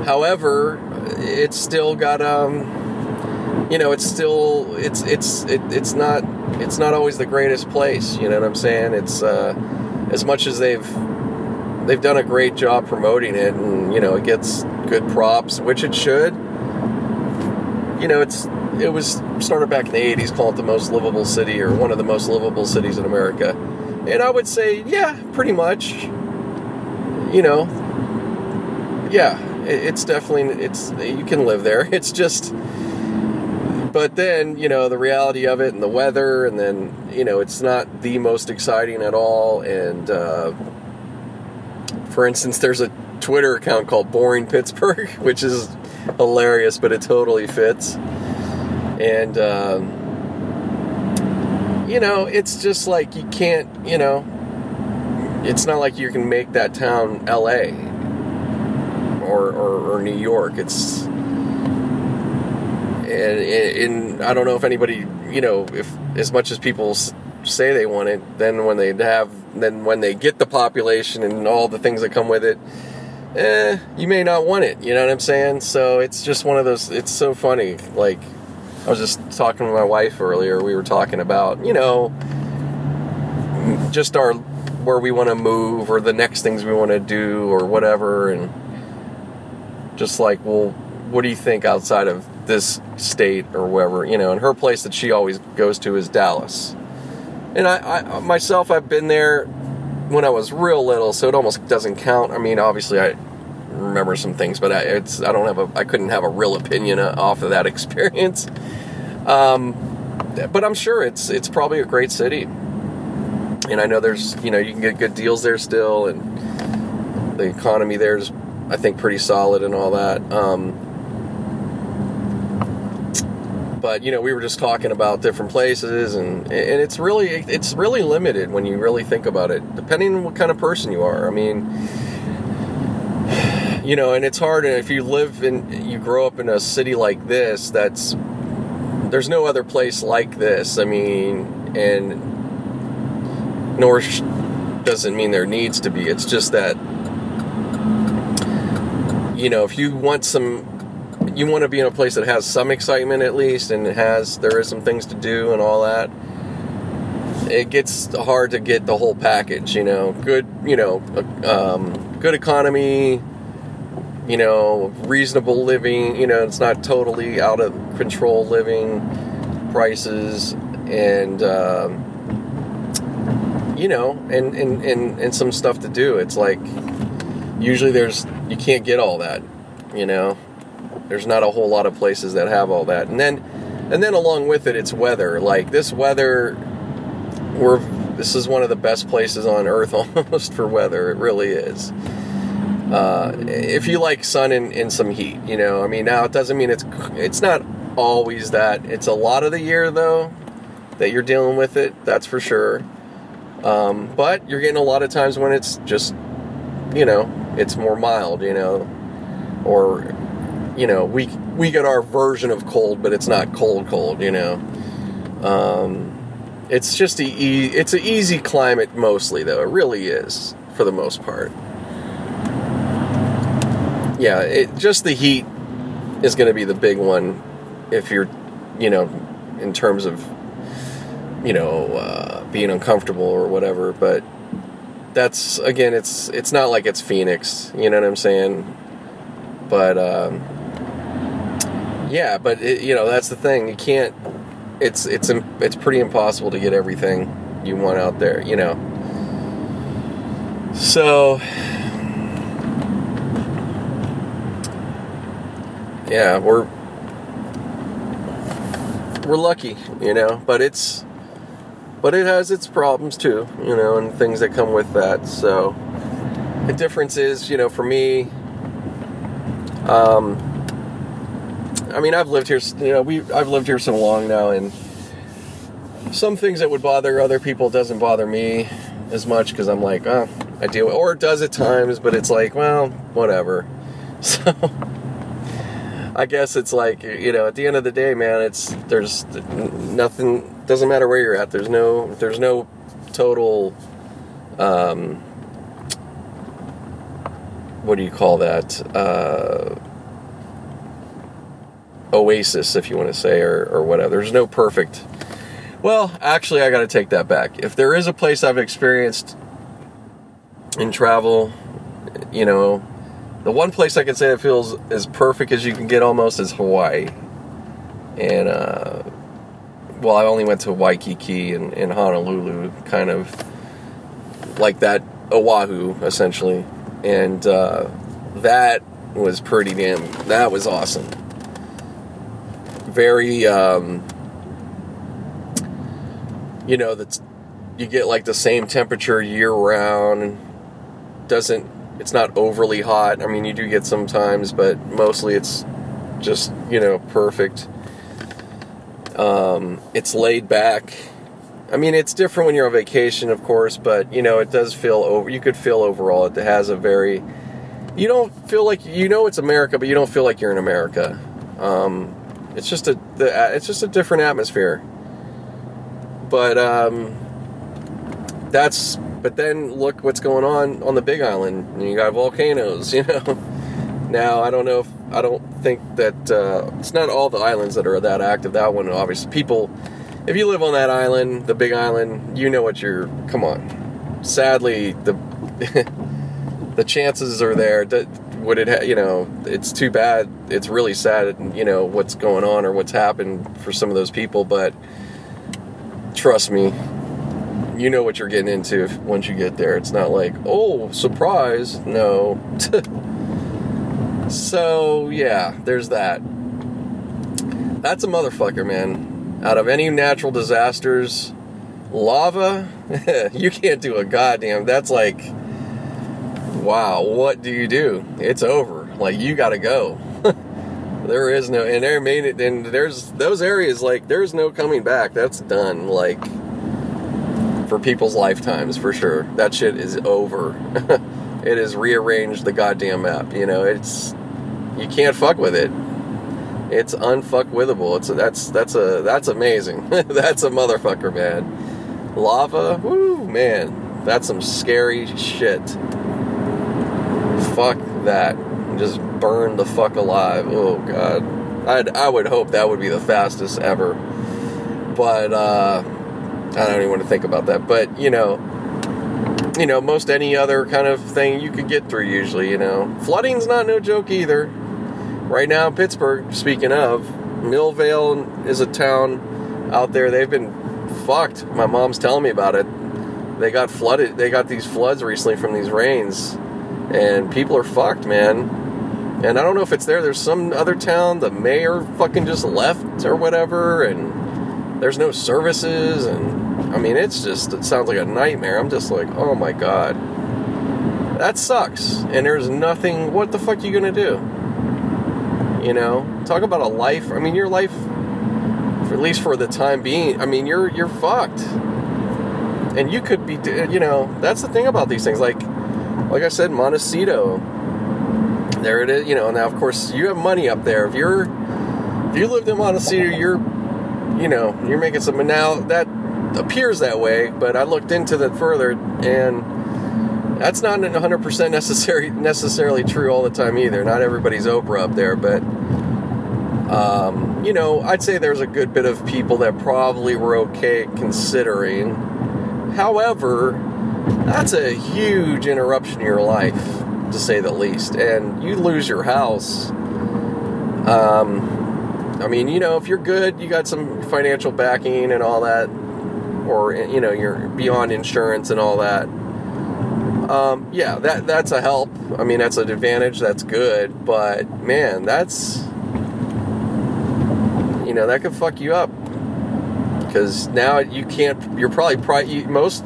However, it's still got um, you know, it's still it's it's it, it's not it's not always the greatest place. You know what I'm saying? It's uh, as much as they've they've done a great job promoting it, and you know, it gets good props, which it should. You know, it's it was started back in the 80s called it the most livable city or one of the most livable cities in America. And I would say, yeah, pretty much. You know, yeah, it's definitely it's you can live there. It's just but then you know the reality of it and the weather and then you know it's not the most exciting at all and uh, for instance, there's a Twitter account called Boring Pittsburgh, which is hilarious, but it totally fits. And, um, you know, it's just like you can't, you know, it's not like you can make that town LA or, or, or New York. It's, and, and I don't know if anybody, you know, if as much as people say they want it, then when they have, then when they get the population and all the things that come with it, eh, you may not want it. You know what I'm saying? So it's just one of those. It's so funny. Like I was just talking to my wife earlier. We were talking about, you know, just our where we want to move or the next things we want to do or whatever, and just like, well, what do you think outside of this state or wherever? You know, and her place that she always goes to is Dallas. And I, I myself, I've been there when I was real little, so it almost doesn't count. I mean, obviously, I remember some things, but I, it's I don't have a I couldn't have a real opinion off of that experience. Um, but I'm sure it's it's probably a great city, and I know there's you know you can get good deals there still, and the economy there's I think pretty solid and all that. Um, but you know we were just talking about different places and and it's really it's really limited when you really think about it depending on what kind of person you are i mean you know, and it's hard. And if you live in, you grow up in a city like this, that's there's no other place like this. I mean, and nor doesn't mean there needs to be. It's just that you know, if you want some, you want to be in a place that has some excitement at least, and it has there is some things to do and all that. It gets hard to get the whole package, you know. Good, you know, um, good economy, you know, reasonable living, you know, it's not totally out of control living prices and, um, you know, and, and, and, and some stuff to do. It's like, usually there's, you can't get all that, you know, there's not a whole lot of places that have all that. And then, and then along with it, it's weather. Like this weather, we're, this is one of the best places on earth almost for weather. It really is. Uh, if you like sun and, and, some heat, you know. I mean, now it doesn't mean it's it's not always that. It's a lot of the year though that you're dealing with it. That's for sure. Um, but you're getting a lot of times when it's just, you know, it's more mild, you know, or you know, we we get our version of cold, but it's not cold cold, you know. Um, it's just a e- it's an easy climate mostly though. It really is for the most part yeah, it, just the heat is going to be the big one if you're, you know, in terms of, you know, uh, being uncomfortable or whatever. But that's again, it's it's not like it's Phoenix. You know what I'm saying? But um, yeah, but it, you know that's the thing. You can't. It's it's it's pretty impossible to get everything you want out there. You know. So yeah, we're we're lucky, you know, but it's but it has its problems too, you know, and things that come with that. So the difference is, you know, for me, um, I mean, I've lived here, you know, we I've lived here so long now, and some things that would bother other people doesn't bother me as much because I'm like, oh, I deal with, or it does at times, but it's like, well, whatever. So. I guess it's like you know, at the end of the day, man, it's there's nothing. Doesn't matter where you're at. There's no there's no total. Um, what do you call that? Uh, oasis, if you want to say, or, or whatever. There's no perfect. Well, actually, I got to take that back. If there is a place I've experienced in travel, you know, the one place I can say it feels as perfect as you can get almost is Hawaii. And, uh, well, I only went to Waikiki and, and Honolulu, kind of like that Oahu, essentially. And uh, that was pretty damn, that was awesome. Very, um, you know, that's, you get like the same temperature year round. Doesn't it's not overly hot. I mean, you do get sometimes, but mostly it's just you know perfect. Um, it's laid back. I mean, it's different when you're on vacation, of course, but you know, it does feel over. You could feel overall it has a very. You don't feel like you know it's America, but you don't feel like you're in America. Um, it's just a the, it's just a different atmosphere. But um, that's but then look what's going on on the Big Island. You got volcanoes, you know. Now I don't know if I don't think that uh, it's not all the islands that are that active. That one, obviously, people. If you live on that island, the Big Island, you know what you're. Come on. Sadly, the the chances are there. Would it? Ha- you know, it's too bad. It's really sad. You know what's going on or what's happened for some of those people, but trust me, you know what you're getting into once you get there. It's not like, oh, surprise. No. so, yeah, there's that. That's a motherfucker, man. Out of any natural disasters, lava, you can't do a goddamn. That's like, wow, what do you do? It's over. Like, you gotta go. there is no, and there made it, and there's those areas, like, there's no coming back. That's done. Like, for people's lifetimes for sure. That shit is over. it has rearranged the goddamn map. You know, it's you can't fuck with it. It's unfuckwithable. It's that's that's a that's amazing. that's a motherfucker, man. Lava, woo, man. That's some scary shit. Fuck that. Just burn the fuck alive. Oh god. I'd, I would hope that would be the fastest ever. But uh I don't even want to think about that. But you know, you know, most any other kind of thing you could get through usually. You know, flooding's not no joke either. Right now in Pittsburgh, speaking of, Millvale is a town out there. They've been fucked. My mom's telling me about it. They got flooded. They got these floods recently from these rains, and people are fucked, man. And I don't know if it's there. There's some other town. The mayor fucking just left or whatever, and there's no services and I mean, it's just, it sounds like a nightmare. I'm just like, oh my god. That sucks. And there's nothing, what the fuck are you gonna do? You know? Talk about a life. I mean, your life, at least for the time being, I mean, you're, you're fucked. And you could be, you know, that's the thing about these things. Like, like I said, Montecito, there it is, you know, now of course you have money up there. If you're, if you lived in Montecito, you're, you know, you're making some, now that, appears that way, but I looked into that further, and that's not 100% necessary, necessarily true all the time either. Not everybody's Oprah up there, but um, you know, I'd say there's a good bit of people that probably were okay considering. However, that's a huge interruption in your life, to say the least, and you lose your house. Um, I mean, you know, if you're good, you got some financial backing and all that or you know you're beyond insurance and all that. Um, yeah that that's a help. I mean that's an advantage that's good but man that's you know that could fuck you up. Because now you can't you're probably most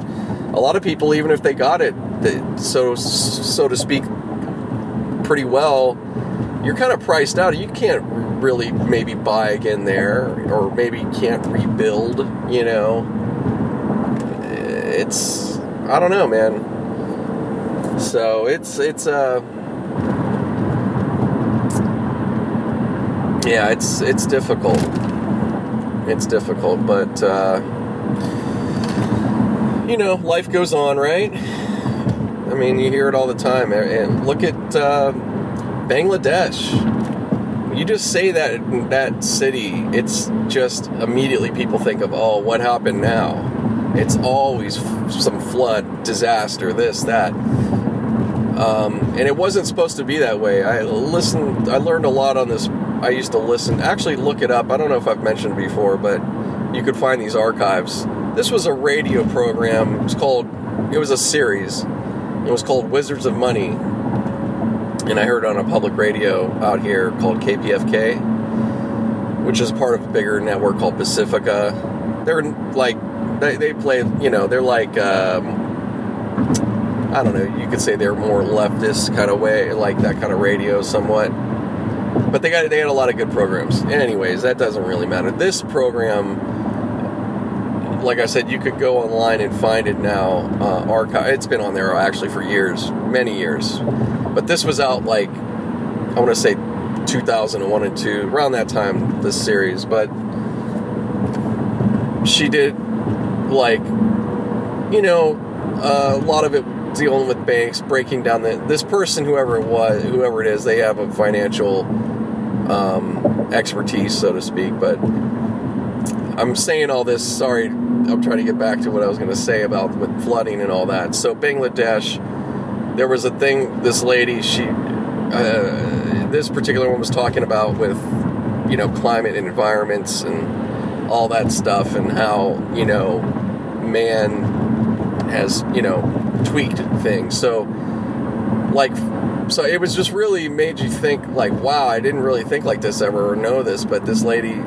a lot of people even if they got it so so to speak pretty well you're kind of priced out you can't really maybe buy again there or maybe can't rebuild you know it's I don't know, man. So it's it's uh yeah, it's it's difficult. It's difficult, but uh, you know, life goes on, right? I mean, you hear it all the time. And look at uh, Bangladesh. You just say that that city, it's just immediately people think of, oh, what happened now? It's always some flood, disaster, this, that. Um, and it wasn't supposed to be that way. I listened, I learned a lot on this. I used to listen, actually look it up. I don't know if I've mentioned before, but you could find these archives. This was a radio program. It was called, it was a series. It was called Wizards of Money. And I heard on a public radio out here called KPFK, which is part of a bigger network called Pacifica. They're like they, they play, you know, they're like, um, I I don't know. You could say they're more leftist kind of way, like that kind of radio, somewhat. But they got they had a lot of good programs. Anyways, that doesn't really matter. This program, like I said, you could go online and find it now. Uh, archive. It's been on there actually for years, many years. But this was out like I want to say 2001 and 2, around that time. This series, but she did like you know uh, a lot of it dealing with banks, breaking down the this person, whoever it was, whoever it is, they have a financial um, expertise, so to speak. But I'm saying all this. Sorry, I'm trying to get back to what I was going to say about with flooding and all that. So Bangladesh, there was a thing. This lady, she, uh, this particular one was talking about with, you know, climate and environments and all that stuff, and how you know, man has you know tweaked things. So, like so it was just really made you think like wow i didn't really think like this ever or know this but this lady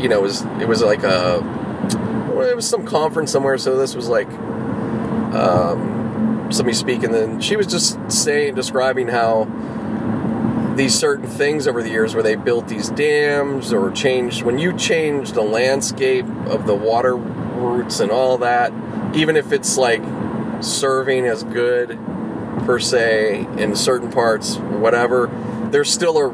you know was it was like a it was some conference somewhere so this was like um, somebody speaking then she was just saying describing how these certain things over the years where they built these dams or changed when you change the landscape of the water routes and all that even if it's like serving as good per se in certain parts, whatever, there's still a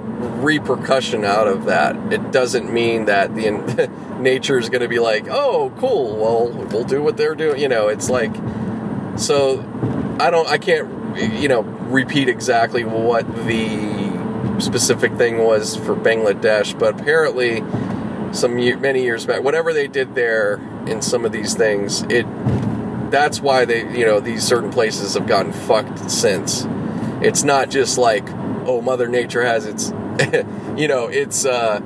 repercussion out of that. It doesn't mean that the nature is going to be like, oh, cool, well, we'll do what they're doing. You know, it's like, so I don't, I can't, you know, repeat exactly what the specific thing was for Bangladesh, but apparently, some many years back, whatever they did there in some of these things, it that's why they, you know, these certain places have gotten fucked since. It's not just like, oh, Mother Nature has its, you know, it's, uh,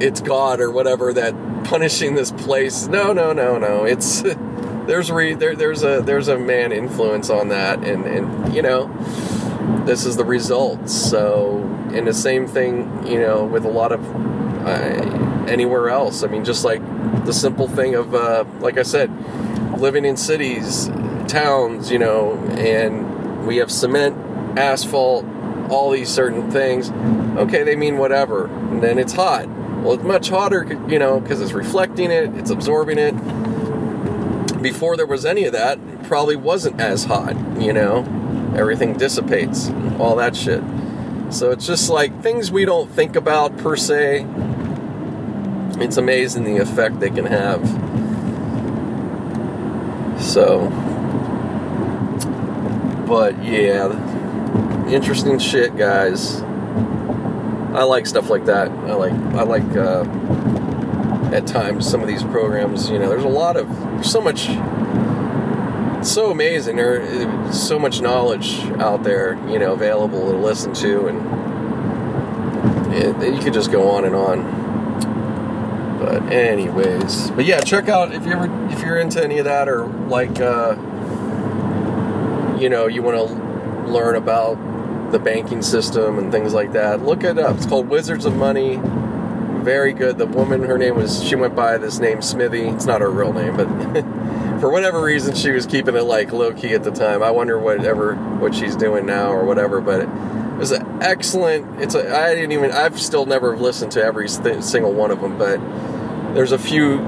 it's God or whatever that punishing this place. No, no, no, no. It's there's re there there's a there's a man influence on that, and and you know, this is the result. So, and the same thing, you know, with a lot of uh, anywhere else. I mean, just like the simple thing of, uh, like I said, living in cities, towns, you know, and we have cement, asphalt, all these certain things. Okay, they mean whatever. And then it's hot. Well, it's much hotter, you know, because it's reflecting it, it's absorbing it. Before there was any of that, it probably wasn't as hot, you know. Everything dissipates, all that shit. So it's just like things we don't think about per se. It's amazing the effect they can have. So, but yeah, interesting shit, guys. I like stuff like that. I like I like uh, at times some of these programs. You know, there's a lot of so much, so amazing. There's so much knowledge out there. You know, available to listen to, and it, you could just go on and on. But anyways, but yeah, check out if you ever if you're into any of that or like uh, you know you want to learn about the banking system and things like that. Look it up. It's called Wizards of Money. Very good. The woman, her name was she went by this name Smithy. It's not her real name, but for whatever reason she was keeping it like low key at the time. I wonder whatever what she's doing now or whatever, but. It, was an excellent. It's a. I didn't even. I've still never listened to every th- single one of them, but there's a few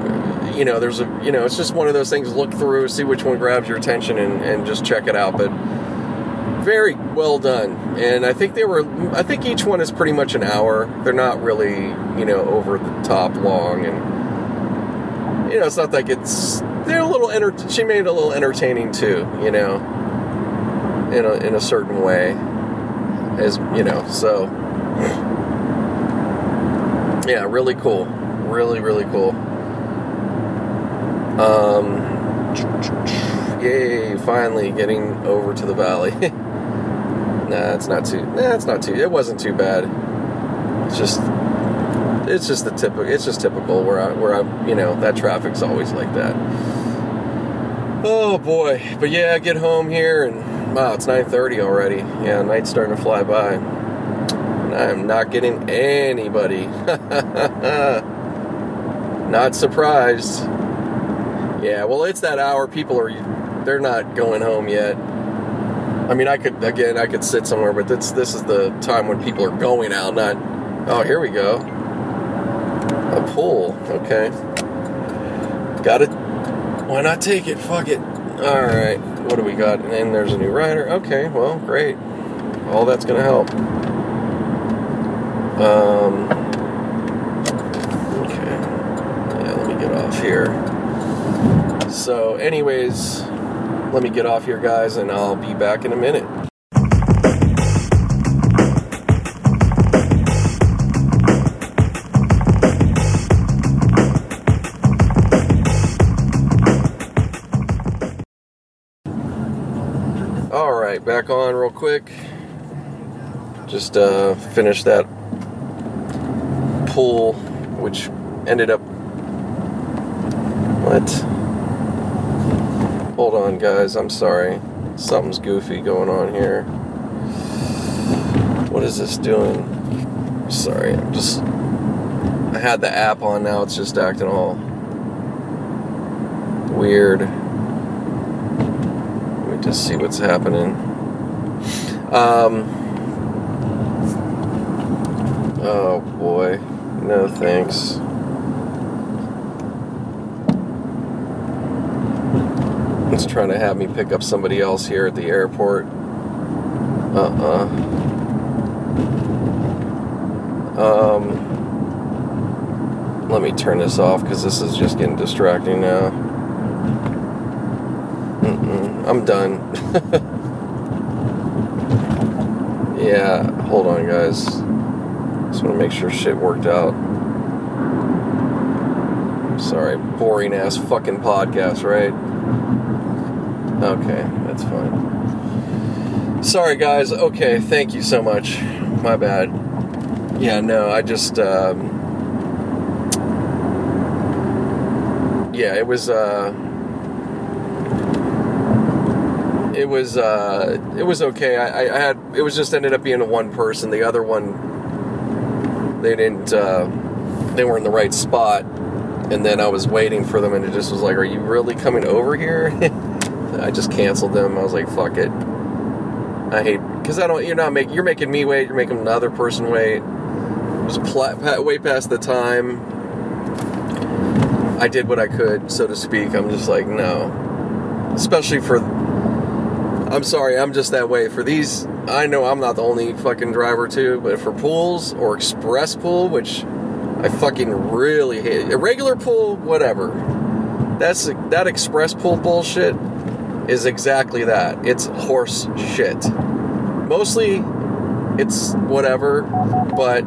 you know there's a you know it's just one of those things look through see which one grabs your attention and, and just check it out but very well done and i think they were i think each one is pretty much an hour they're not really you know over the top long and you know it's not like it's they're a little enter- she made it a little entertaining too you know in a, in a certain way as you know so yeah really cool really, really cool. Um, yay! Finally getting over to the valley. nah, it's not too. Nah, it's not too. It wasn't too bad. It's just, it's just the typical. It's just typical where I, where I, you know, that traffic's always like that. Oh boy, but yeah, I get home here and wow, it's 9:30 already. Yeah, night's starting to fly by. And I'm not getting anybody. Not surprised. Yeah, well, it's that hour. People are, they're not going home yet. I mean, I could again, I could sit somewhere, but this this is the time when people are going out. Not, oh, here we go, a pool. Okay, got it. Why not take it? Fuck it. All right, what do we got? And then there's a new rider. Okay, well, great. All that's gonna help. Um. Okay. Yeah, let me get off here. So, anyways, let me get off here, guys, and I'll be back in a minute. All right, back on real quick. Just uh, finished that pool, which ended up. What? Hold on, guys. I'm sorry. Something's goofy going on here. What is this doing? Sorry, I'm just. I had the app on now, it's just acting all weird. Let me just see what's happening. Um. Oh boy. No thanks. Trying to have me pick up somebody else here at the airport. Uh uh Um. Let me turn this off because this is just getting distracting now. Mm-mm, I'm done. yeah, hold on, guys. Just want to make sure shit worked out. Sorry, boring ass fucking podcast, right? Okay, that's fine. Sorry, guys. Okay, thank you so much. My bad. Yeah, no, I just. Um, yeah, it was. Uh, it was. Uh, it was okay. I, I had. It was just ended up being a one person. The other one, they didn't. Uh, they weren't in the right spot, and then I was waiting for them, and it just was like, "Are you really coming over here?" I just canceled them. I was like, "Fuck it." I hate because I don't. You're not making. You're making me wait. You're making another person wait. It was pla- way past the time. I did what I could, so to speak. I'm just like, no. Especially for. I'm sorry, I'm just that way. For these, I know I'm not the only fucking driver too, but for pools or express pool, which I fucking really hate. A regular pool, whatever. That's that express pool bullshit is exactly that. It's horse shit. Mostly, it's whatever, but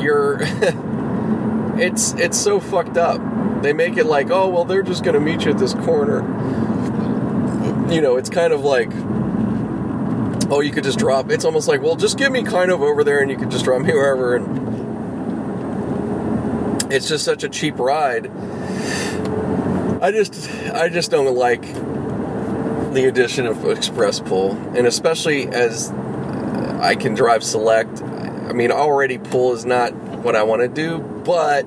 you're. it's it's so fucked up. They make it like, oh well, they're just gonna meet you at this corner. You know, it's kind of like, oh, you could just drop. It's almost like, well, just give me kind of over there, and you could just drop me wherever. And it's just such a cheap ride. I just I just don't like the addition of express pool, and especially as I can drive select. I mean, already pool is not what I want to do, but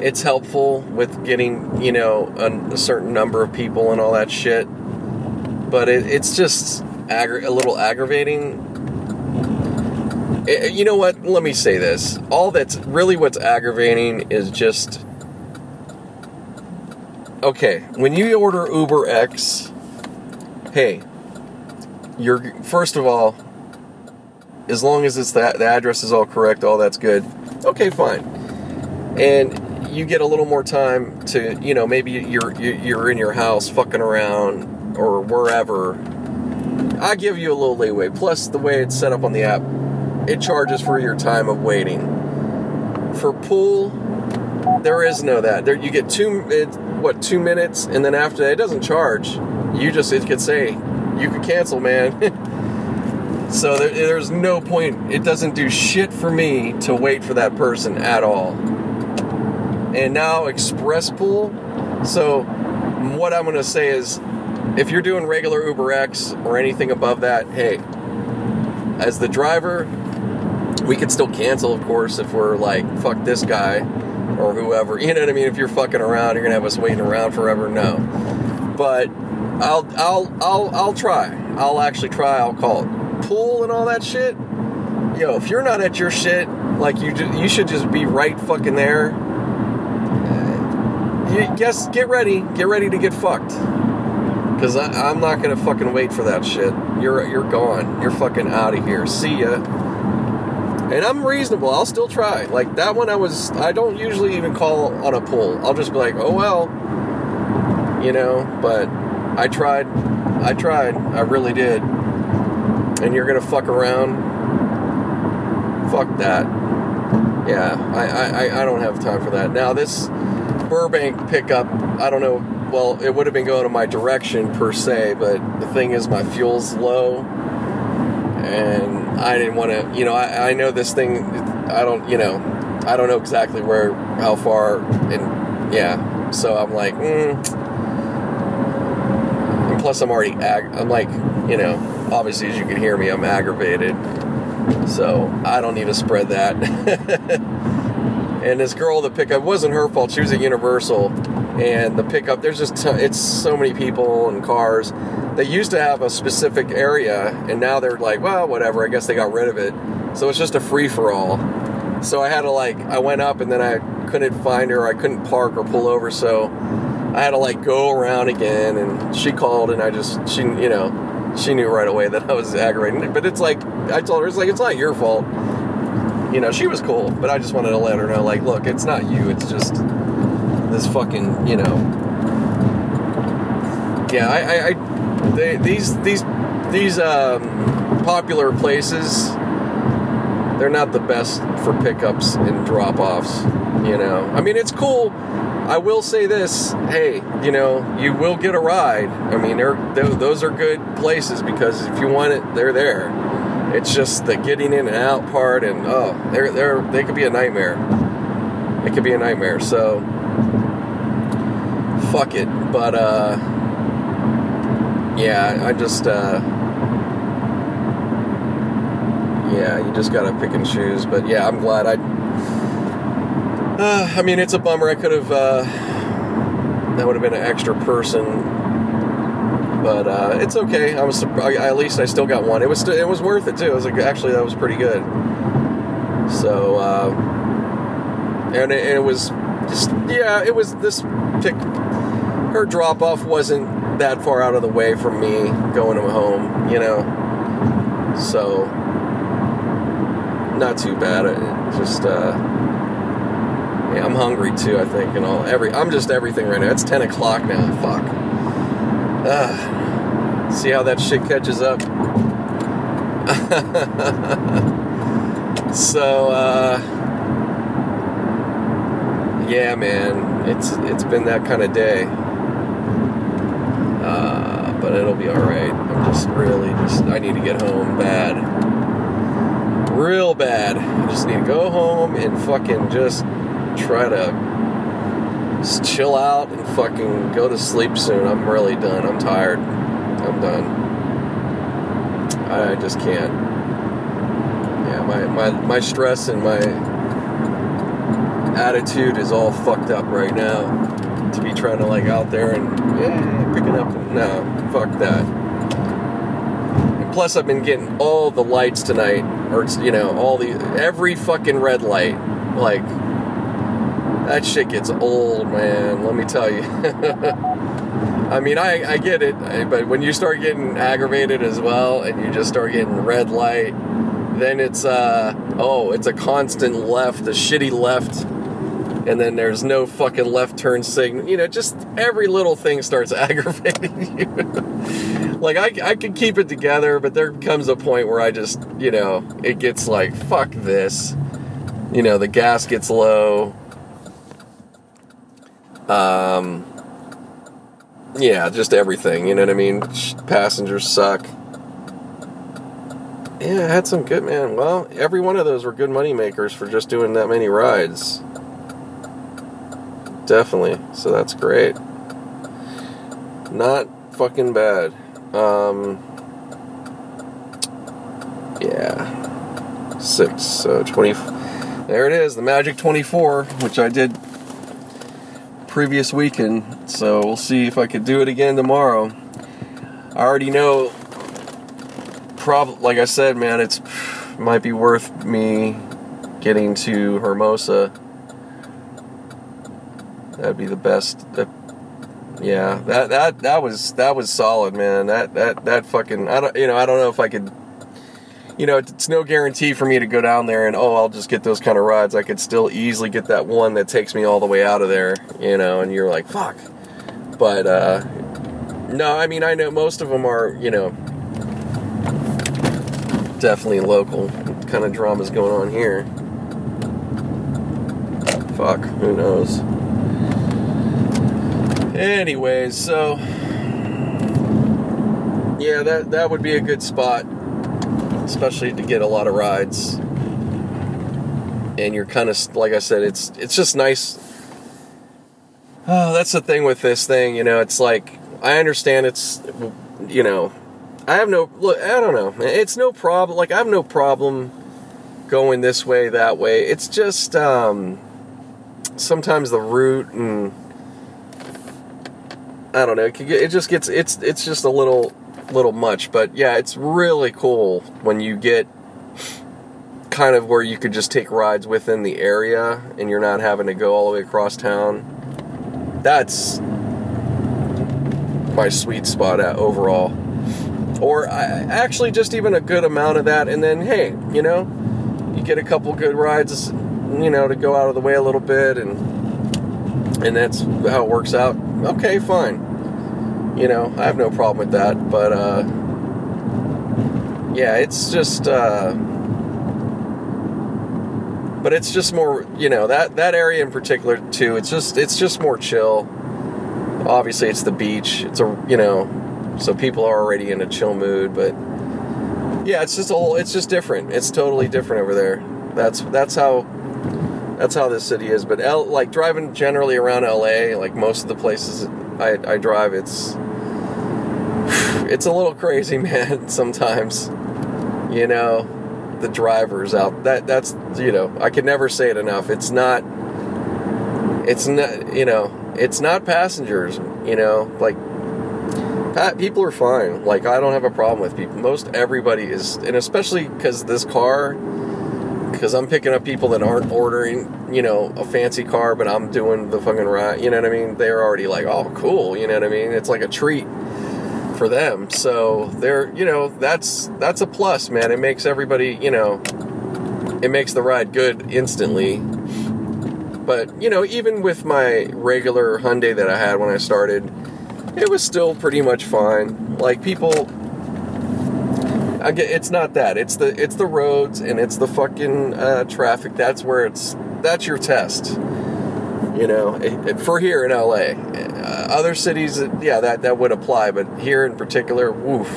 it's helpful with getting you know a, a certain number of people and all that shit. But it, it's just aggra- a little aggravating. It, you know what? Let me say this. All that's really what's aggravating is just okay. When you order Uber X, hey, you're first of all, as long as it's that the address is all correct, all that's good. Okay, fine. And you get a little more time to, you know, maybe you're you're in your house fucking around or wherever. I give you a little leeway. Plus, the way it's set up on the app, it charges for your time of waiting. For pool, there is no that. There you get two, it, what two minutes, and then after that, it doesn't charge. You just it could say you could cancel, man. so there, there's no point. It doesn't do shit for me to wait for that person at all. And now Express Pool. So what I'm gonna say is, if you're doing regular Uber X or anything above that, hey, as the driver, we could still cancel, of course, if we're like, fuck this guy or whoever. You know what I mean? If you're fucking around, you're gonna have us waiting around forever. No. But I'll I'll I'll I'll try. I'll actually try. I'll call it pool and all that shit. Yo, if you're not at your shit, like you ju- you should just be right fucking there. You guess get ready, get ready to get fucked. Cause I, I'm not gonna fucking wait for that shit. You're you're gone. You're fucking out of here. See ya. And I'm reasonable. I'll still try. Like that one, I was. I don't usually even call on a pool. I'll just be like, oh well, you know. But I tried. I tried. I really did. And you're gonna fuck around. Fuck that. Yeah, I, I, I don't have time for that. Now this Burbank pickup, I don't know. Well, it would have been going in my direction per se, but the thing is, my fuel's low, and I didn't want to. You know, I, I know this thing. I don't. You know, I don't know exactly where, how far, and yeah. So I'm like, mm. and plus I'm already. Ag- I'm like, you know, obviously as you can hear me, I'm aggravated. So I don't need to spread that. and this girl, the pickup wasn't her fault. She was at Universal, and the pickup. There's just t- it's so many people and cars. They used to have a specific area, and now they're like, well, whatever. I guess they got rid of it. So it's just a free for all. So I had to like, I went up, and then I couldn't find her. I couldn't park or pull over, so I had to like go around again. And she called, and I just she you know she knew right away that I was aggravating. But it's like I told her, it's like it's not your fault. You know, she was cool, but I just wanted to let her know, like, look, it's not you. It's just this fucking, you know. Yeah, I, I, I they, these these these um, popular places, they're not the best for pickups and drop-offs. You know, I mean, it's cool. I will say this: Hey, you know, you will get a ride. I mean, they're, tho- those are good places because if you want it, they're there. It's just the getting in and out part, and oh, they're they're they could be a nightmare. It could be a nightmare. So, fuck it. But uh, yeah, I just uh, yeah, you just gotta pick and choose. But yeah, I'm glad I. Uh, I mean, it's a bummer. I could have. Uh, that would have been an extra person, but uh, it's okay. I was. I, at least I still got one. It was. St- it was worth it too. It was like actually that was pretty good. So, uh, and it, it was just yeah. It was this pick. Her drop off wasn't that far out of the way from me going home. You know, so not too bad. It just. Uh, yeah, I'm hungry too. I think, and all every. I'm just everything right now. It's ten o'clock now. Fuck. Ugh. See how that shit catches up. so, uh, yeah, man, it's it's been that kind of day. It'll be all right. I'm just really just. I need to get home bad. Real bad. I just need to go home and fucking just try to just chill out and fucking go to sleep soon. I'm really done. I'm tired. I'm done. I just can't. Yeah, my, my, my stress and my attitude is all fucked up right now. To be trying to like out there and yeah, picking up. No, fuck that. And plus, I've been getting all the lights tonight, or you know, all the every fucking red light. Like that shit gets old, man. Let me tell you. I mean, I, I get it, but when you start getting aggravated as well, and you just start getting red light, then it's uh oh, it's a constant left, a shitty left, and then there's no fucking left turn signal. You know, just every little thing starts aggravating you. like I, I can keep it together, but there comes a point where I just, you know, it gets like fuck this. You know, the gas gets low. Um, yeah, just everything. You know what I mean? Passengers suck. Yeah, I had some good man. Well, every one of those were good money makers for just doing that many rides. Definitely. So that's great. Not fucking bad. Um, yeah. Six. So 20. There it is, the Magic 24, which I did previous weekend. So we'll see if I could do it again tomorrow. I already know. Prob like I said, man, it's might be worth me getting to Hermosa. That'd be the best. That, yeah, that that that was that was solid, man. That that that fucking I don't you know I don't know if I could. You know, it's no guarantee for me to go down there and oh, I'll just get those kind of rides. I could still easily get that one that takes me all the way out of there. You know, and you're like, fuck. But uh, no, I mean I know most of them are you know definitely local. What kind of drama's going on here? Fuck, who knows? Anyways, so yeah, that that would be a good spot, especially to get a lot of rides. And you're kind of like I said, it's it's just nice. Oh, that's the thing with this thing, you know. It's like I understand it's, you know, I have no look. I don't know. It's no problem. Like I have no problem going this way, that way. It's just um, sometimes the route and I don't know. It, get, it just gets it's it's just a little little much. But yeah, it's really cool when you get kind of where you could just take rides within the area and you're not having to go all the way across town. That's my sweet spot at overall. Or I, actually just even a good amount of that and then hey, you know, you get a couple good rides, you know, to go out of the way a little bit and and that's how it works out. Okay, fine. You know, I have no problem with that, but uh, yeah, it's just, uh, but it's just more, you know, that that area in particular too. It's just, it's just more chill. Obviously, it's the beach. It's a, you know, so people are already in a chill mood, but yeah, it's just a whole, it's just different. It's totally different over there. That's that's how that's how this city is. But L, like driving generally around LA, like most of the places I, I drive, it's it's a little crazy, man. Sometimes, you know, the drivers out that that's you know I can never say it enough. It's not. It's not you know it's not passengers. You know like people are fine. Like I don't have a problem with people. Most everybody is, and especially because this car because I'm picking up people that aren't ordering, you know, a fancy car, but I'm doing the fucking ride. You know what I mean? They're already like, oh, cool. You know what I mean? It's like a treat for them. So they're, you know, that's that's a plus, man. It makes everybody, you know, it makes the ride good instantly. But you know, even with my regular Hyundai that I had when I started, it was still pretty much fine. Like people it's not that. It's the it's the roads and it's the fucking uh, traffic. That's where it's that's your test. You know, it, it, for here in LA, uh, other cities, yeah, that that would apply. But here in particular, woof.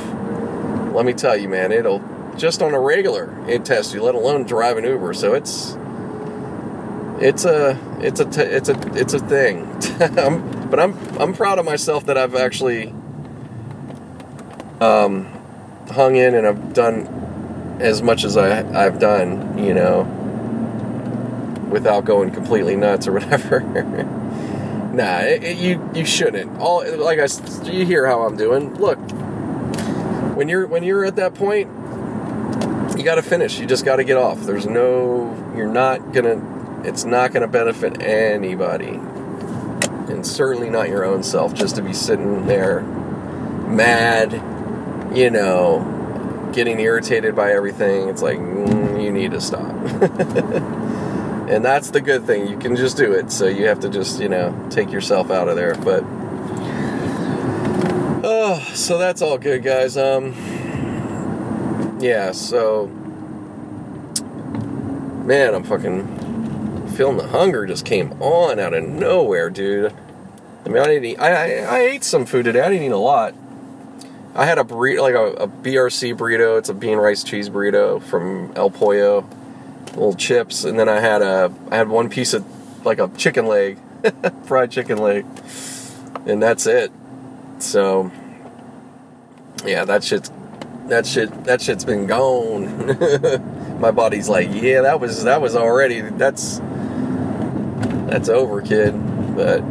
Let me tell you, man, it'll just on a regular it tests you, let alone driving Uber. So it's it's a it's a t- it's a it's a thing. I'm, but I'm I'm proud of myself that I've actually um hung in and I've done as much as I, I've done, you know, without going completely nuts or whatever. nah, it, it, you you shouldn't. All like I, you hear how I'm doing. Look, when you're when you're at that point, you got to finish. You just got to get off. There's no, you're not gonna. It's not gonna benefit anybody, and certainly not your own self. Just to be sitting there, mad you know, getting irritated by everything. It's like, mm, you need to stop. and that's the good thing. You can just do it. So you have to just, you know, take yourself out of there. But, oh, so that's all good, guys. Um, yeah, so, man, I'm fucking feeling the hunger just came on out of nowhere, dude. I mean, I didn't eat, I, I, I ate some food today. I didn't eat a lot I had a burrito, like a, a, BRC burrito. It's a bean rice cheese burrito from El Pollo, little chips, and then I had a I had one piece of like a chicken leg, fried chicken leg, and that's it. So yeah, that shit's that shit that shit's been gone. My body's like, yeah, that was that was already that's that's over, kid. But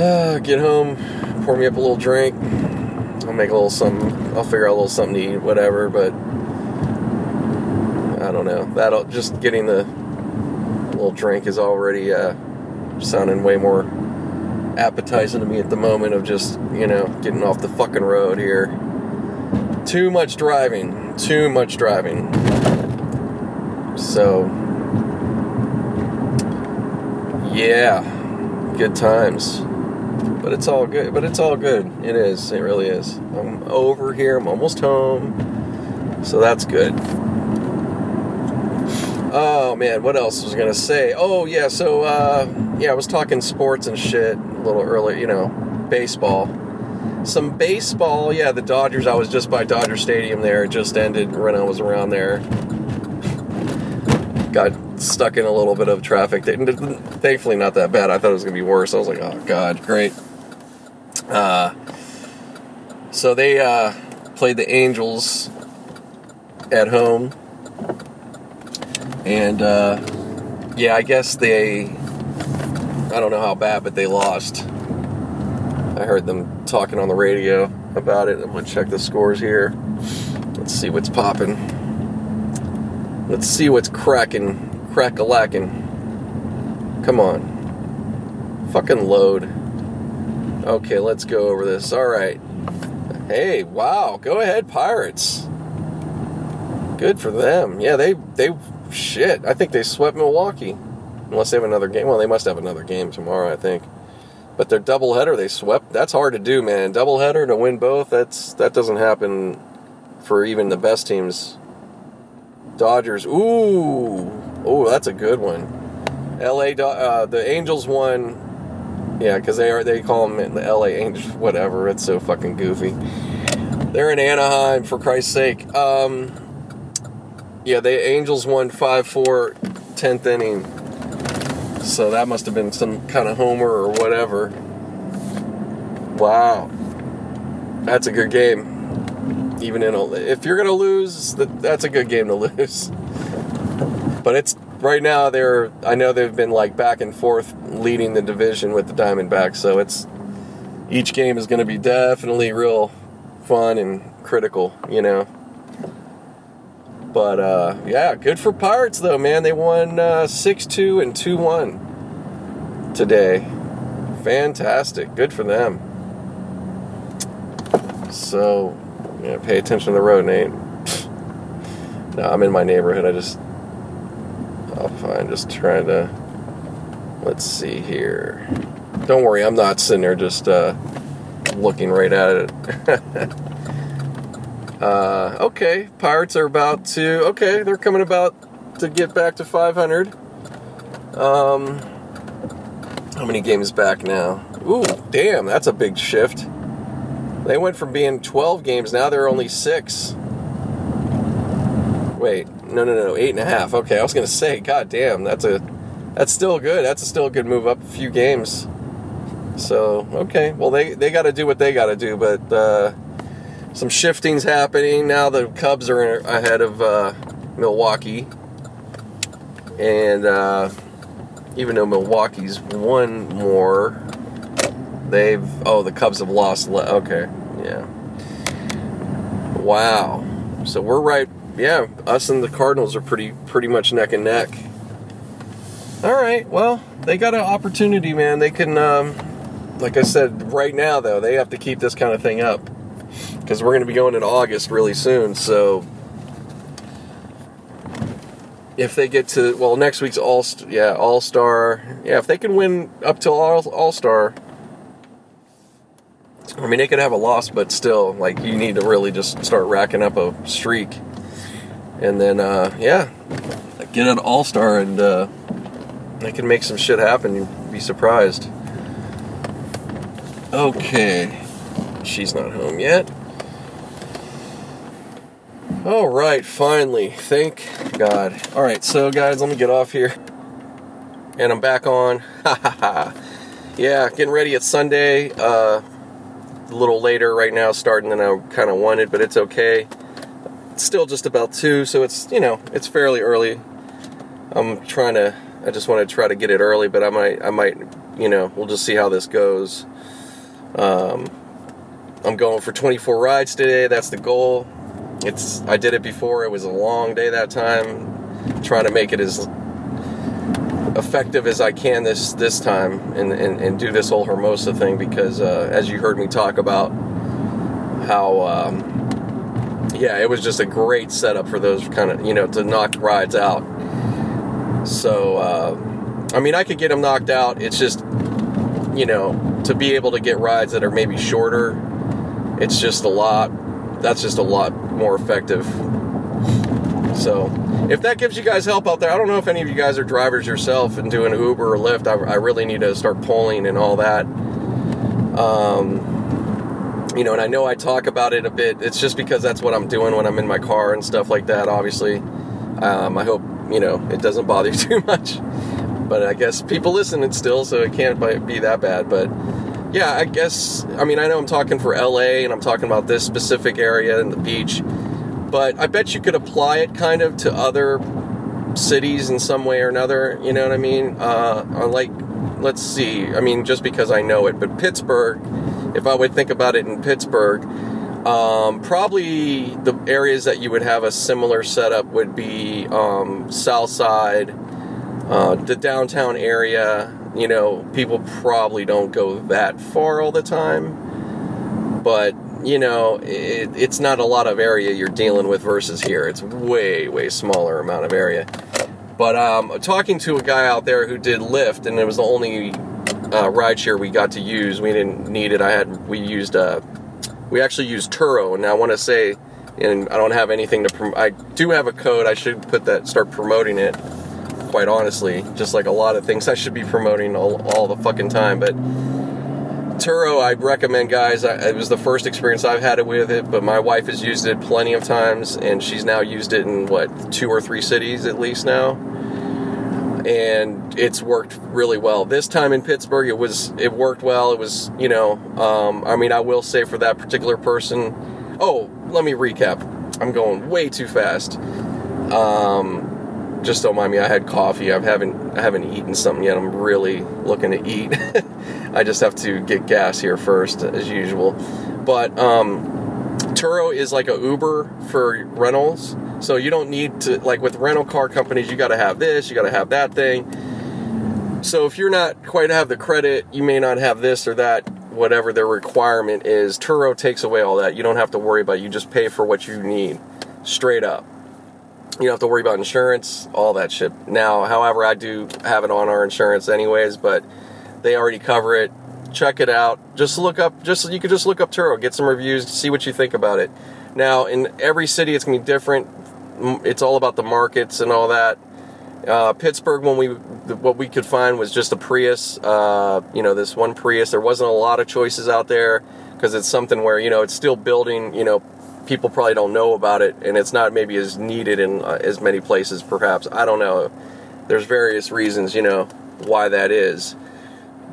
uh, get home, pour me up a little drink I'll make a little something. I'll figure out a little something to eat, whatever. But I don't know. That'll just getting the little drink is already uh, sounding way more appetizing to me at the moment of just you know getting off the fucking road here. Too much driving. Too much driving. So yeah, good times. But it's all good. But it's all good. It is. It really is. I'm over here. I'm almost home. So that's good. Oh man, what else was I gonna say? Oh yeah, so uh, yeah, I was talking sports and shit a little earlier. You know, baseball. Some baseball. Yeah, the Dodgers. I was just by Dodger Stadium there. It just ended when I was around there. Got stuck in a little bit of traffic. Thankfully, not that bad. I thought it was gonna be worse. I was like, oh god, great. Uh, so they uh, played the Angels at home, and uh, yeah, I guess they. I don't know how bad, but they lost. I heard them talking on the radio about it. I'm gonna check the scores here. Let's see what's popping. Let's see what's cracking, crack a lacking. Come on. Fucking load. Okay, let's go over this. All right. Hey, wow. Go ahead, Pirates. Good for them. Yeah, they they shit. I think they swept Milwaukee. Unless they have another game. Well, they must have another game tomorrow, I think. But their doubleheader, they swept. That's hard to do, man. Doubleheader to win both. That's that doesn't happen for even the best teams. Dodgers. Ooh, ooh, that's a good one. L.A. Uh, the Angels won yeah, because they are they call them the LA Angels, whatever. It's so fucking goofy. They're in Anaheim for Christ's sake. Um, yeah, the Angels won 5-4 10th inning. So that must have been some kind of homer or whatever. Wow. That's a good game. Even in a, if you're to lose, that's a good game to lose. But it's right now they're I know they've been like back and forth leading the division with the Diamondbacks, so it's each game is going to be definitely real fun and critical, you know. But uh, yeah, good for Pirates though, man. They won uh, six uh, two and two one today. Fantastic, good for them. So, yeah, pay attention to the road, Nate. no, I'm in my neighborhood. I just I'll find just trying to let's see here. Don't worry, I'm not sitting there just uh, looking right at it. uh, okay, Pirates are about to. Okay, they're coming about to get back to 500. Um, how many games back now? Ooh, damn, that's a big shift. They went from being 12 games, now they're only six. Wait, no, no, no, eight and a half. Okay, I was gonna say, god damn, that's a, that's still good. That's a still a good move up a few games. So okay, well they they got to do what they got to do, but uh, some shifting's happening now. The Cubs are ahead of uh, Milwaukee, and uh, even though Milwaukee's won more, they've oh the Cubs have lost. Le- okay, yeah. Wow. So we're right yeah, us and the Cardinals are pretty pretty much neck and neck. All right, well, they got an opportunity, man. They can, um, like I said, right now though, they have to keep this kind of thing up because we're going to be going in August really soon. So if they get to well, next week's All yeah All Star, yeah, if they can win up till All All Star. I mean, they could have a loss, but still, like, you need to really just start racking up a streak and then uh, yeah, get an all star and uh, I can make some shit happen. You'd be surprised. Okay, she's not home yet. All right, finally, thank God. All right, so guys, let me get off here, and I'm back on. yeah, getting ready. It's Sunday. Uh, a little later right now, starting than I kind of wanted, but it's okay still just about two, so it's you know it's fairly early. I'm trying to. I just want to try to get it early, but I might. I might. You know, we'll just see how this goes. Um, I'm going for 24 rides today. That's the goal. It's I did it before. It was a long day that time. trying to make it as effective as I can this this time and, and, and do this whole Hermosa thing because uh, as you heard me talk about how um, yeah it was just a great setup for those kind of you know to knock rides out so uh, I mean I could get them knocked out it's just you know to be able to get rides that are maybe shorter it's just a lot that's just a lot more effective so if that gives you guys help out there, I don't know if any of you guys are drivers yourself and doing Uber or Lyft. I, I really need to start polling and all that. Um, you know, and I know I talk about it a bit. It's just because that's what I'm doing when I'm in my car and stuff like that. Obviously, um, I hope you know it doesn't bother you too much. But I guess people listen it still, so it can't be that bad. But yeah, I guess I mean I know I'm talking for LA and I'm talking about this specific area and the beach but I bet you could apply it kind of to other cities in some way or another. You know what I mean? Uh, like, let's see. I mean, just because I know it, but Pittsburgh. If I would think about it in Pittsburgh, um, probably the areas that you would have a similar setup would be um, South Side, uh, the downtown area. You know, people probably don't go that far all the time, but you know, it, it's not a lot of area you're dealing with versus here. It's way, way smaller amount of area. But um, talking to a guy out there who did Lyft, and it was the only uh, rideshare we got to use. We didn't need it. I had we used uh, we actually used Turo, and I want to say, and I don't have anything to. Prom- I do have a code. I should put that, start promoting it. Quite honestly, just like a lot of things I should be promoting all, all the fucking time, but Turo, I'd recommend, guys. it was the first experience I've had it with it, but my wife has used it plenty of times, and she's now used it in what two or three cities at least now, and it's worked really well. This time in Pittsburgh, it was it worked well. It was you know, um, I mean, I will say for that particular person. Oh, let me recap. I'm going way too fast. Um, just don't mind me. I had coffee. I haven't I haven't eaten something yet. I'm really looking to eat. I just have to get gas here first, as usual. But um, Turo is like a Uber for rentals. So you don't need to like with rental car companies. You got to have this. You got to have that thing. So if you're not quite have the credit, you may not have this or that. Whatever their requirement is, Turo takes away all that. You don't have to worry about. It. You just pay for what you need, straight up. You don't have to worry about insurance, all that shit. Now, however, I do have it on our insurance anyways, but they already cover it. Check it out. Just look up. Just you could just look up Turo, get some reviews, see what you think about it. Now, in every city, it's gonna be different. It's all about the markets and all that. Uh, Pittsburgh, when we what we could find was just a Prius. Uh, you know, this one Prius. There wasn't a lot of choices out there because it's something where you know it's still building. You know, people probably don't know about it, and it's not maybe as needed in uh, as many places. Perhaps I don't know. There's various reasons, you know, why that is,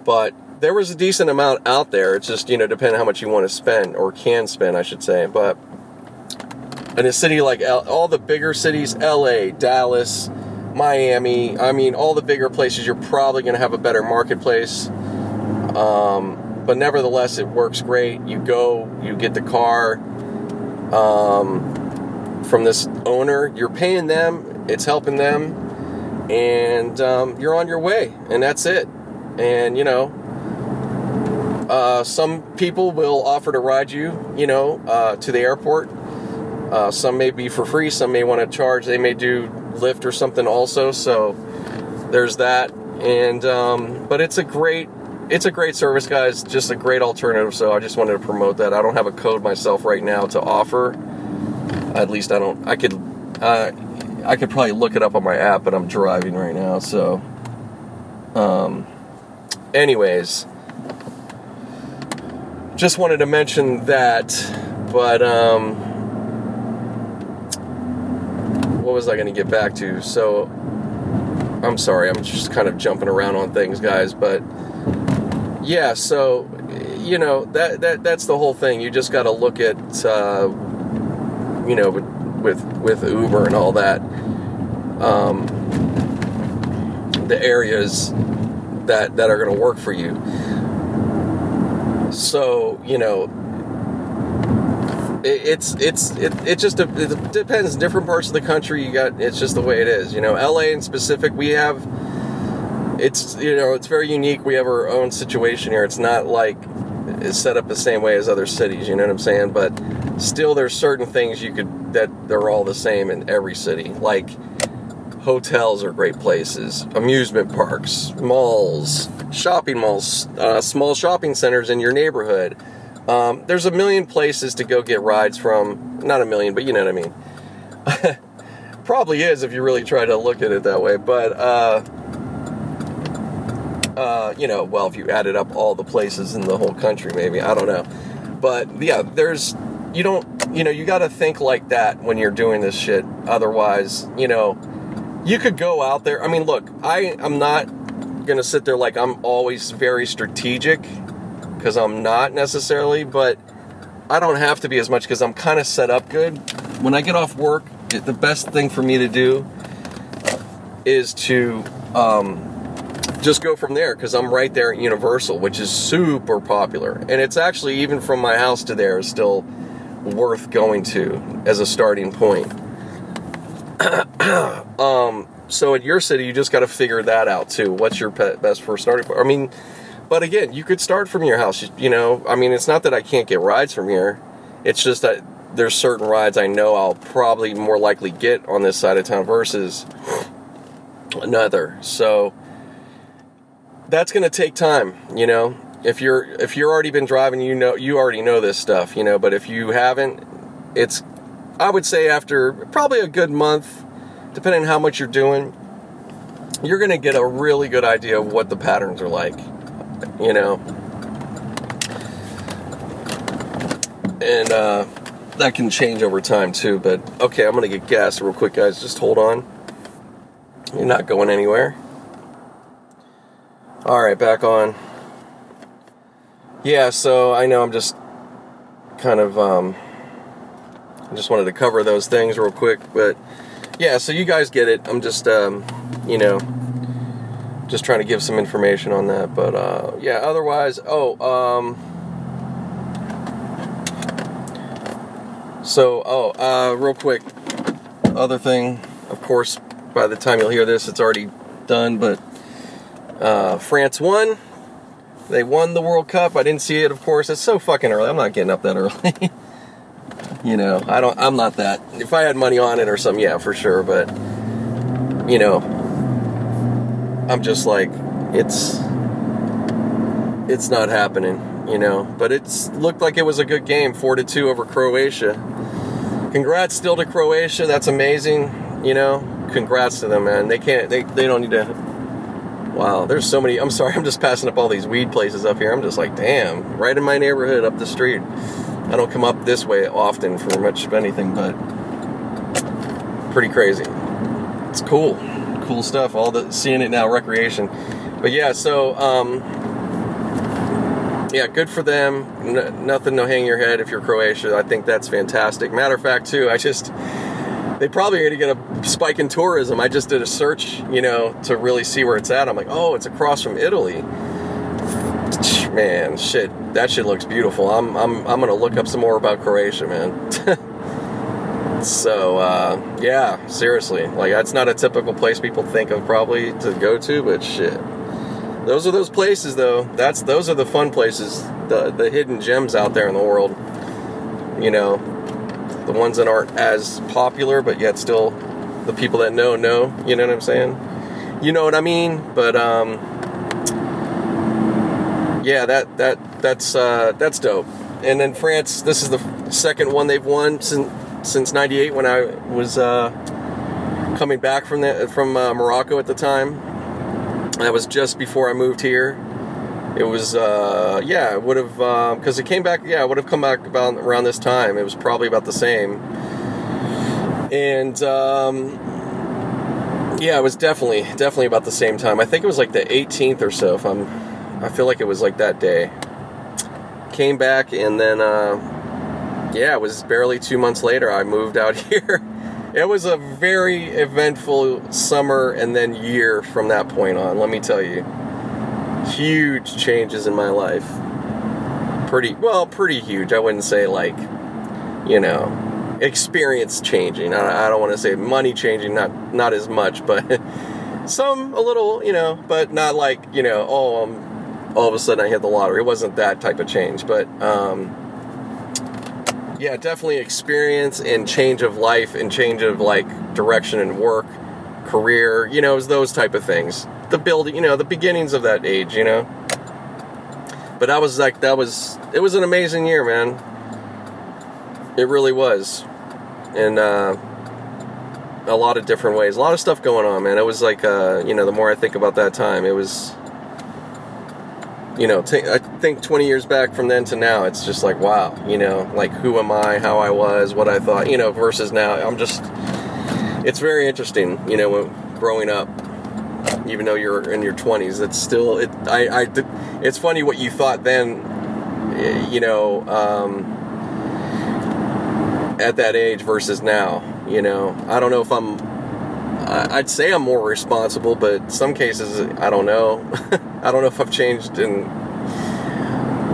but there was a decent amount out there. It's just you know, depending how much you want to spend or can spend, I should say. But in a city like L- all the bigger cities, L.A., Dallas, Miami, I mean, all the bigger places, you're probably going to have a better marketplace. Um, but nevertheless, it works great. You go, you get the car um, from this owner. You're paying them, it's helping them, and um, you're on your way, and that's it. And you know, uh, some people will offer to ride you, you know, uh, to the airport. Uh, some may be for free, some may want to charge. They may do Lyft or something also. So there's that. And um, but it's a great it's a great service, guys. Just a great alternative. So I just wanted to promote that. I don't have a code myself right now to offer. At least I don't. I could. Uh, I could probably look it up on my app, but I'm driving right now. So, um, anyways, just wanted to mention that. But um, what was I going to get back to? So, I'm sorry. I'm just kind of jumping around on things, guys. But yeah, so you know that that that's the whole thing. You just got to look at uh, you know with, with Uber and all that um, the areas that that are going to work for you. So you know it, it's it's it, it just it depends. Different parts of the country, you got it's just the way it is. You know, LA in specific, we have it's you know it's very unique. We have our own situation here. It's not like it's set up the same way as other cities. You know what I'm saying? But still, there's certain things you could that they're all the same in every city. Like hotels are great places, amusement parks, malls, shopping malls, uh, small shopping centers in your neighborhood. Um, there's a million places to go get rides from. Not a million, but you know what I mean. Probably is if you really try to look at it that way. But, uh, uh, you know, well, if you added up all the places in the whole country, maybe. I don't know. But yeah, there's, you don't, you know, you got to think like that when you're doing this shit. Otherwise, you know, you could go out there. I mean, look, I am not going to sit there like I'm always very strategic because I'm not necessarily, but I don't have to be as much because I'm kind of set up good. When I get off work, the best thing for me to do is to um, just go from there because I'm right there at Universal, which is super popular. And it's actually, even from my house to there, is still worth going to as a starting point. um, so at your city, you just got to figure that out too. What's your best first starting point? I mean, but again, you could start from your house. You know, I mean, it's not that I can't get rides from here. It's just that there's certain rides I know I'll probably more likely get on this side of town versus another. So that's going to take time, you know. If you're if you're already been driving, you know you already know this stuff, you know, but if you haven't, it's I would say after probably a good month depending on how much you're doing, you're going to get a really good idea of what the patterns are like, you know. And uh, that can change over time too. But okay, I'm to get gas real quick, guys. Just hold on. You're not going anywhere. All right, back on. Yeah, so I know I'm just kind of um, I just wanted to cover those things real quick, but yeah, so you guys get it. I'm just, um, you know, just trying to give some information on that. But uh, yeah, otherwise, oh, um, so oh, uh, real quick, other thing, of course, by the time you'll hear this, it's already done. But uh, France won. They won the World Cup. I didn't see it, of course. It's so fucking early. I'm not getting up that early. You know, I don't. I'm not that. If I had money on it or something, yeah, for sure. But you know, I'm just like, it's it's not happening. You know, but it's looked like it was a good game, four to two over Croatia. Congrats still to Croatia. That's amazing. You know, congrats to them, man. They can't. They they don't need to. Wow, there's so many. I'm sorry, I'm just passing up all these weed places up here. I'm just like, damn, right in my neighborhood up the street. I don't come up this way often for much of anything, but pretty crazy. It's cool, cool stuff. All the seeing it now, recreation. But yeah, so um, yeah, good for them. N- nothing to hang your head if you're Croatia. I think that's fantastic. Matter of fact, too, I just they probably are going to get a spike in tourism. I just did a search, you know, to really see where it's at. I'm like, oh, it's across from Italy man, shit, that shit looks beautiful. I'm I'm I'm gonna look up some more about Croatia, man. so uh, yeah, seriously, like that's not a typical place people think of probably to go to, but shit, those are those places though. That's those are the fun places, the the hidden gems out there in the world. You know, the ones that aren't as popular, but yet still the people that know know. You know what I'm saying? You know what I mean? But um yeah, that that that's uh, that's dope. And then France, this is the second one they've won since since '98 when I was uh, coming back from the, from uh, Morocco at the time. That was just before I moved here. It was uh, yeah, it would have because um, it came back. Yeah, it would have come back about around this time. It was probably about the same. And um, yeah, it was definitely definitely about the same time. I think it was like the 18th or so, if I'm I feel like it was like that day. Came back and then, uh, yeah, it was barely two months later I moved out here. it was a very eventful summer and then year from that point on, let me tell you. Huge changes in my life. Pretty, well, pretty huge. I wouldn't say like you know, experience changing. I, I don't want to say money changing, not not as much, but some a little, you know, but not like you know, oh, um, all of a sudden I hit the lottery. It wasn't that type of change, but um, yeah, definitely experience and change of life and change of like direction and work, career, you know, those type of things. The building, you know, the beginnings of that age, you know. But I was like, that was, it was an amazing year, man. It really was. And, uh, a lot of different ways, a lot of stuff going on, man. It was like, uh, you know, the more I think about that time, it was, you know, t- I think 20 years back from then to now, it's just like, wow, you know, like who am I, how I was, what I thought, you know, versus now. I'm just, it's very interesting, you know, growing up, even though you're in your 20s, it's still, it, I, I, it's funny what you thought then, you know, um, at that age versus now, you know, I don't know if I'm, I'd say I'm more responsible, but some cases I don't know. I don't know if I've changed in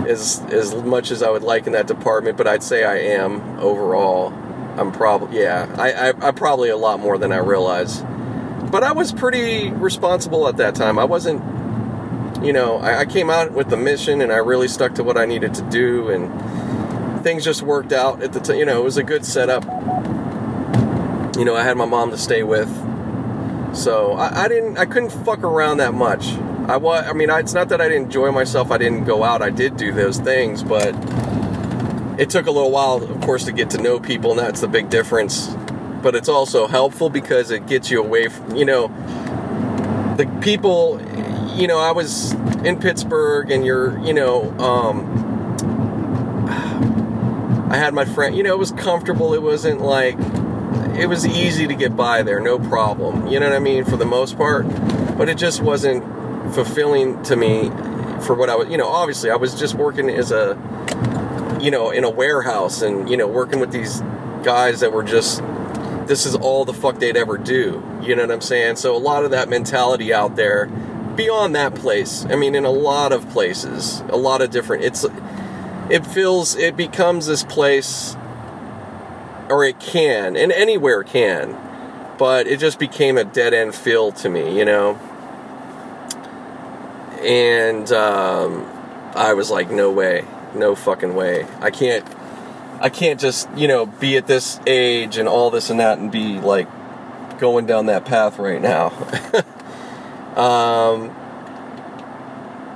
as as much as I would like in that department, but I'd say I am overall. I'm probably yeah, I, I I probably a lot more than I realize. But I was pretty responsible at that time. I wasn't, you know, I, I came out with the mission and I really stuck to what I needed to do, and things just worked out at the time. You know, it was a good setup. You know, I had my mom to stay with so I, I, didn't, I couldn't fuck around that much. I was, I mean, I, it's not that I didn't enjoy myself. I didn't go out. I did do those things, but it took a little while, of course, to get to know people, and that's the big difference. But it's also helpful because it gets you away from, you know, the people. You know, I was in Pittsburgh, and you're, you know, um, I had my friend. You know, it was comfortable. It wasn't like it was easy to get by there, no problem. You know what I mean, for the most part. But it just wasn't fulfilling to me for what I was. You know, obviously, I was just working as a, you know, in a warehouse and you know working with these guys that were just. This is all the fuck they'd ever do. You know what I'm saying? So a lot of that mentality out there, beyond that place. I mean, in a lot of places, a lot of different. It's. It feels. It becomes this place or it can, and anywhere can, but it just became a dead end feel to me, you know. And um, I was like, no way, no fucking way. I can't, I can't just, you know, be at this age and all this and that and be like going down that path right now. um,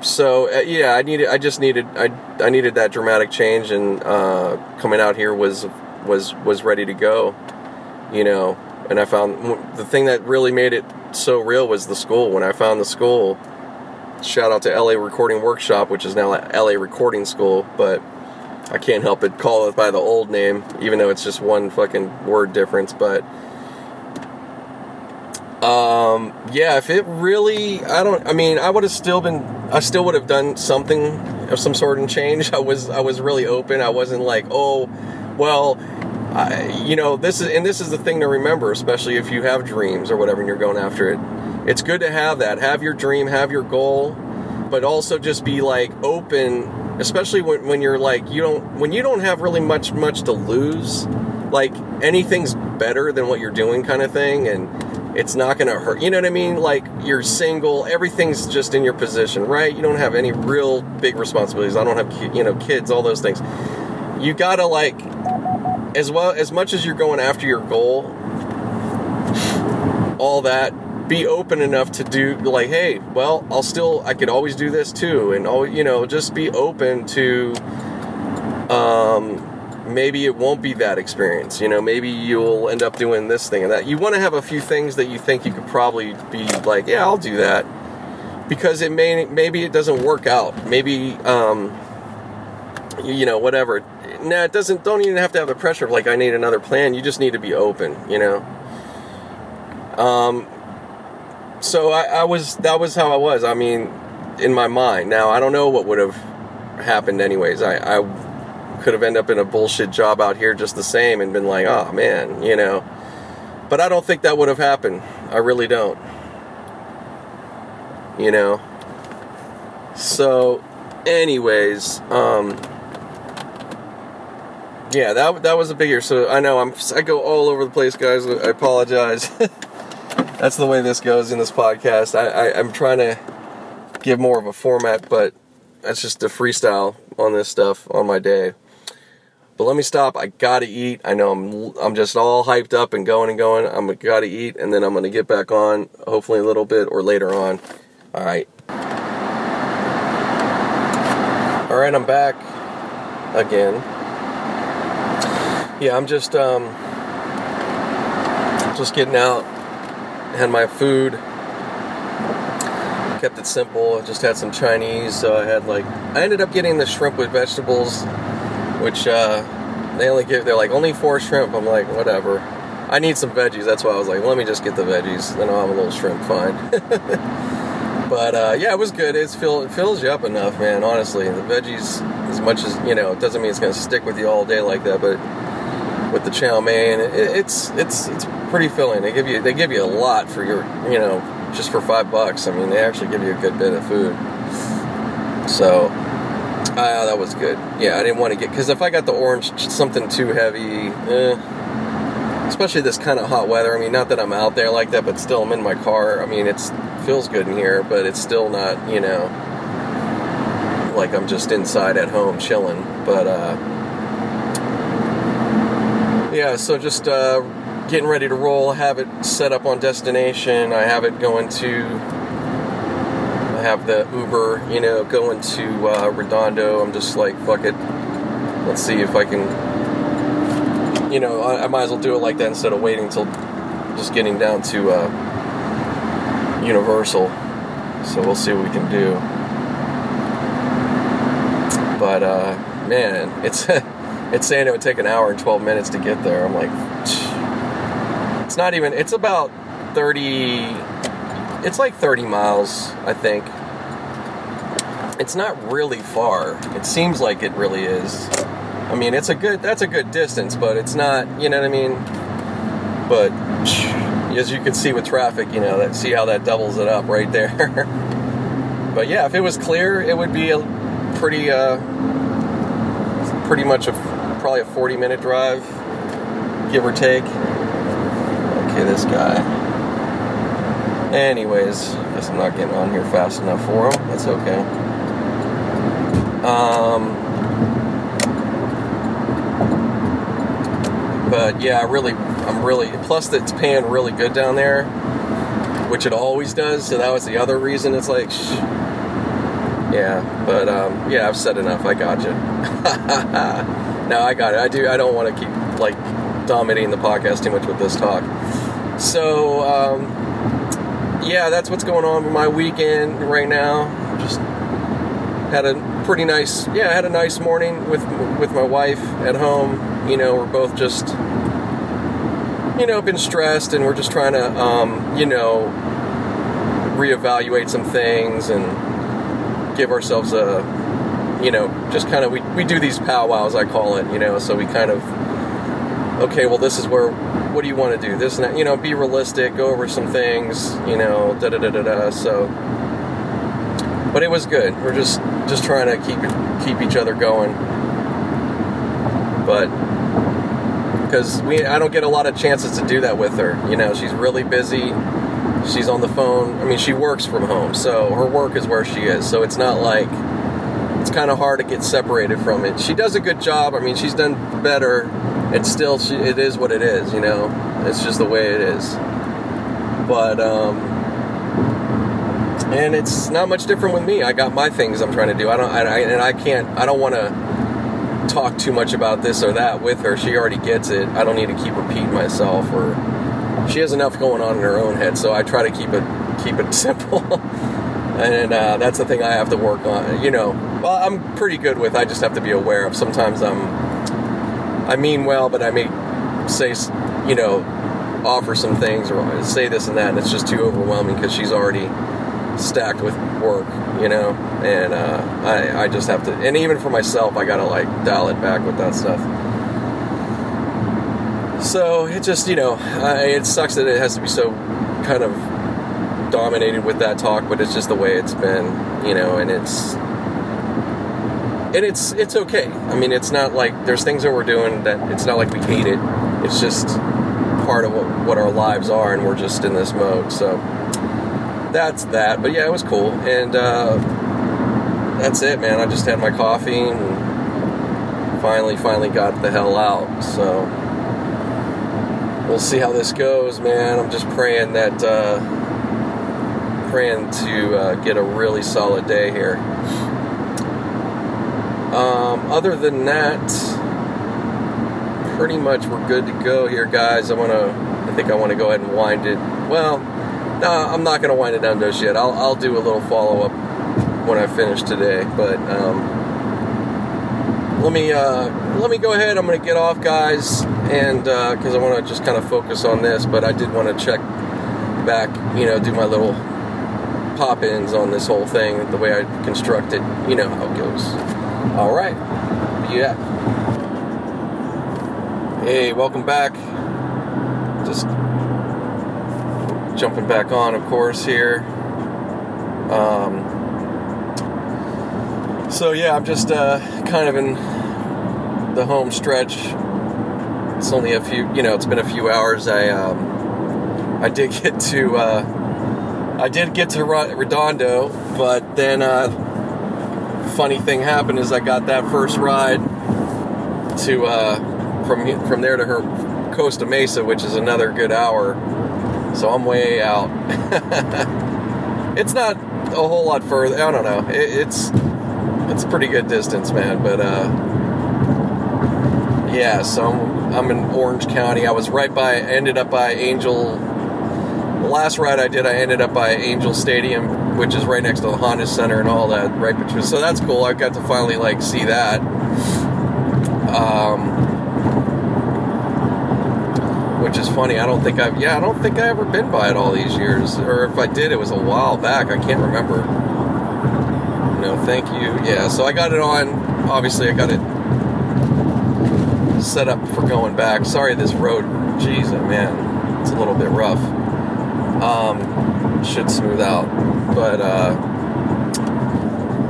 so uh, yeah, I needed, I just needed, I, I needed that dramatic change, and uh, coming out here was was was ready to go, you know. And I found the thing that really made it so real was the school. When I found the school, shout out to LA Recording Workshop, which is now LA Recording School, but I can't help it call it by the old name, even though it's just one fucking word difference. But um, yeah, if it really, I don't, I mean, I would have still been, I still would have done something of some sort and change. I was, I was really open. I wasn't like, oh, well, I, you know, this is and this is the thing to remember, especially if you have dreams or whatever and you're going after it. It's good to have that. Have your dream, have your goal, but also just be like open, especially when, when you're like you don't when you don't have really much much to lose. Like anything's better than what you're doing, kind of thing, and it's not going to hurt. You know what I mean? Like you're single, everything's just in your position, right? You don't have any real big responsibilities. I don't have you know kids, all those things. You gotta like as well as much as you're going after your goal, all that, be open enough to do like, hey, well, I'll still I could always do this too, and all you know, just be open to um maybe it won't be that experience. You know, maybe you'll end up doing this thing and that. You want to have a few things that you think you could probably be like, yeah, I'll do that. Because it may maybe it doesn't work out. Maybe um you know, whatever nah, it doesn't. Don't even have to have the pressure of like I need another plan. You just need to be open, you know. Um. So I, I was. That was how I was. I mean, in my mind. Now I don't know what would have happened anyways. I, I could have ended up in a bullshit job out here just the same and been like, oh man, you know. But I don't think that would have happened. I really don't. You know. So, anyways, um yeah, that that was a big year. So I know I'm I go all over the place, guys. I apologize. That's the way this goes in this podcast. I, I I'm trying to give more of a format, but that's just a freestyle on this stuff on my day. But let me stop. I gotta eat. I know I'm I'm just all hyped up and going and going. I'm gotta eat, and then I'm gonna get back on. Hopefully a little bit or later on. All right. All right, I'm back again. Yeah, I'm just um just getting out. Had my food. Kept it simple. Just had some Chinese. So I had like I ended up getting the shrimp with vegetables which uh, they only give. They're like only four shrimp. I'm like whatever. I need some veggies. That's why I was like, let me just get the veggies. Then I'll have a little shrimp. Fine. but uh, yeah, it was good. It's fill, it fills you up enough, man. Honestly, the veggies, as much as you know, it doesn't mean it's gonna stick with you all day like that. But with the chow mein, it, it's it's it's pretty filling. They give you they give you a lot for your you know just for five bucks. I mean, they actually give you a good bit of food. So Ah, that was good. Yeah, I didn't want to get because if I got the orange, something too heavy, eh, especially this kind of hot weather. I mean, not that I'm out there like that, but still, I'm in my car. I mean, it feels good in here, but it's still not, you know, like I'm just inside at home chilling. But uh, yeah, so just uh, getting ready to roll. Have it set up on destination. I have it going to I have the Uber, you know, going to uh, Redondo. I'm just like, fuck it. Let's see if I can, you know, I, I, might as well do it like that instead of waiting until just getting down to uh, Universal. So we'll see what we can do. But uh, man, it's it's saying it would take an hour and 12 minutes to get there. I'm like, it's not even. It's about 30 it's like 30 miles, I think. It's not really far. It seems like it really is. I mean, it's a good that's a good distance, but it's not, you know what I mean? But as you can see with traffic, you know, that see how that doubles it up right there. but yeah, if it was clear, it would be a pretty uh pretty much a probably a 40 minute drive give or take. Okay, this guy. Anyways, guess I'm not getting on here fast enough for him. That's okay. Um, but yeah, I really, I'm really. Plus, it's paying really good down there, which it always does. So that was the other reason. It's like, shh. yeah. But um, yeah, I've said enough. I got you. no, I got it. I do. I don't want to keep like dominating the podcast too much with this talk. So. Um, yeah, that's what's going on with my weekend right now. Just had a pretty nice, yeah, I had a nice morning with with my wife at home. You know, we're both just, you know, been stressed, and we're just trying to, um, you know, reevaluate some things and give ourselves a, you know, just kind of we we do these powwows, I call it, you know, so we kind of, okay, well, this is where what do you want to do? This and that, you know, be realistic, go over some things, you know, da da da da da. So, but it was good. We're just just trying to keep keep each other going. But because we, I don't get a lot of chances to do that with her. You know, she's really busy. She's on the phone. I mean, she works from home, so her work is where she is. So it's not like kind of hard to get separated from it. She does a good job. I mean, she's done better. It's still it is what it is you know? It's just the way it is. But um and it's not much different with me. I got my things i'm trying to do. I don't I, and i can't i don't want to talk too much about this or that with her. She already gets it. I don't need to keep repeating myself or she has enough going on in her own head so i try to keep it keep it simple and uh, that's the thing i have to work on you know well i'm pretty good with i just have to be aware of sometimes i'm I mean well, but I may say, you know, offer some things or say this and that, and it's just too overwhelming because she's already stacked with work, you know, and uh, I, I just have to, and even for myself, I gotta like dial it back with that stuff. So it just, you know, I, it sucks that it has to be so kind of dominated with that talk, but it's just the way it's been, you know, and it's and it's it's okay. I mean, it's not like there's things that we're doing that it's not like we hate it. It's just part of what, what our lives are, and we're just in this mode. So that's that. But yeah, it was cool, and uh, that's it, man. I just had my coffee and finally, finally got the hell out. So we'll see how this goes, man. I'm just praying that. Uh, praying to uh, get a really solid day here. Um, other than that, pretty much we're good to go here, guys. I want to, I think I want to go ahead and wind it. Well, no, I'm not going to wind it down just yet. I'll, I'll do a little follow up when I finish today. But um, let me uh, let me go ahead. I'm going to get off, guys, and because uh, I want to just kind of focus on this. But I did want to check back, you know, do my little pop ins on this whole thing, the way I construct it. You know how it goes. All right. Yeah. Hey, welcome back. Just jumping back on, of course, here. Um, so, yeah, I'm just uh, kind of in the home stretch. It's only a few, you know, it's been a few hours. I, um, I did get to, uh, I did get to Redondo, but then, uh, funny thing happened is I got that first ride to uh, from from there to her Costa Mesa, which is another good hour. So I'm way out. it's not a whole lot further. I don't know. It, it's it's pretty good distance, man. But uh, yeah, so I'm, I'm in Orange County. I was right by. Ended up by Angel. The last ride I did, I ended up by Angel Stadium which is right next to the Honda Center and all that, right between. So that's cool. I've got to finally like see that. Um, which is funny. I don't think I've yeah, I don't think I ever been by it all these years, or if I did, it was a while back. I can't remember. No, thank you. Yeah, so I got it on. Obviously, I got it set up for going back. Sorry, this road. Jeez, oh man, it's a little bit rough. Um, should smooth out but uh,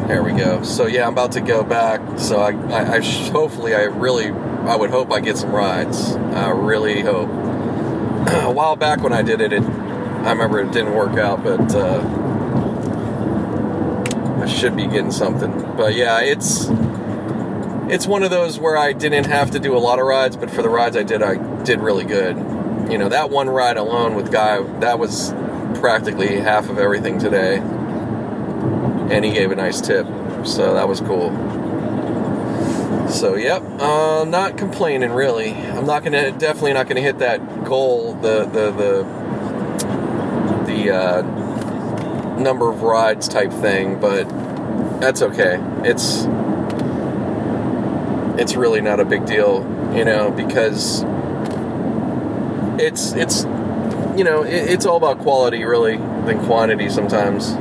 there we go. So yeah, I'm about to go back. So I, I, I sh- hopefully, I really, I would hope I get some rides. I really hope. a while back when I did it, it, I remember it didn't work out, but uh, I should be getting something. But yeah, it's it's one of those where I didn't have to do a lot of rides, but for the rides I did, I did really good. You know, that one ride alone with Guy, that was practically half of everything today. And he gave a nice tip. So that was cool. So, yep, uh, not complaining really. I'm not gonna, definitely not gonna hit that goal, the, the, the, the, uh, number of rides type thing, but that's okay. It's, it's really not a big deal, you know, because it's, it's, you know, it, it's all about quality really than quantity sometimes.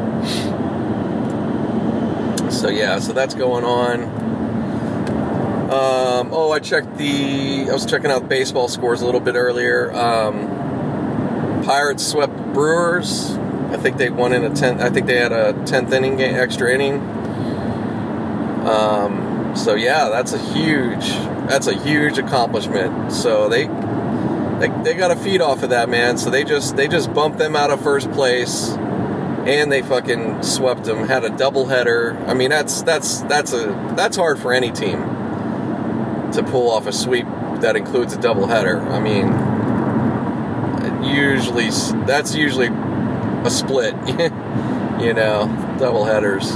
So yeah, so that's going on. Um, oh, I checked the. I was checking out baseball scores a little bit earlier. Um, Pirates swept Brewers. I think they won in a tenth. I think they had a tenth inning game, extra inning. Um, so yeah, that's a huge. That's a huge accomplishment. So they they, they got a feed off of that man. So they just they just bumped them out of first place, and they fucking swept them. Had a double header. I mean that's that's that's a that's hard for any team to pull off a sweep that includes a double header. I mean, usually that's usually a split, you know, double headers.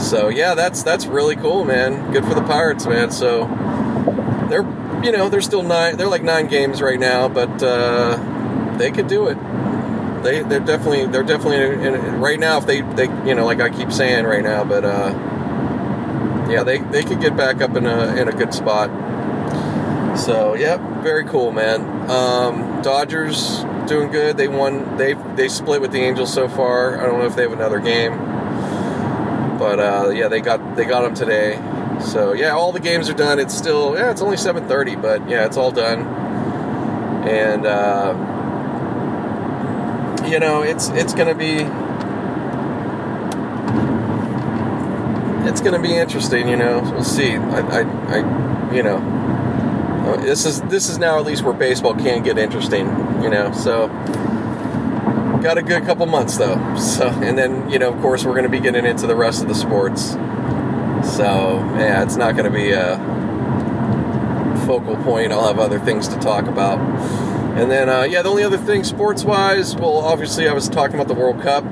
So yeah, that's that's really cool, man. Good for the Pirates, man. So they're you know, they're still nine. They're like nine games right now, but uh, they could do it. They they're definitely they're definitely in, in, right now. If they they you know like I keep saying right now, but uh, yeah, they they could get back up in a in a good spot. So yeah, very cool, man. Um, Dodgers doing good. They won. They they split with the Angels so far. I don't know if they have another game, but uh, yeah, they got they got them today. So yeah, all the games are done. It's still yeah, it's only 7:30, but yeah, it's all done. And uh, you know, it's it's gonna be it's to be interesting. You know, we'll see. I, I, I you know, uh, this is this is now at least where baseball can get interesting. You know, so got a good couple months though. So, and then you know, of course, we're to be getting into the rest of the sports. So, yeah, it's not going to be a focal point. I'll have other things to talk about. And then, uh, yeah, the only other thing sports wise, well, obviously, I was talking about the World Cup.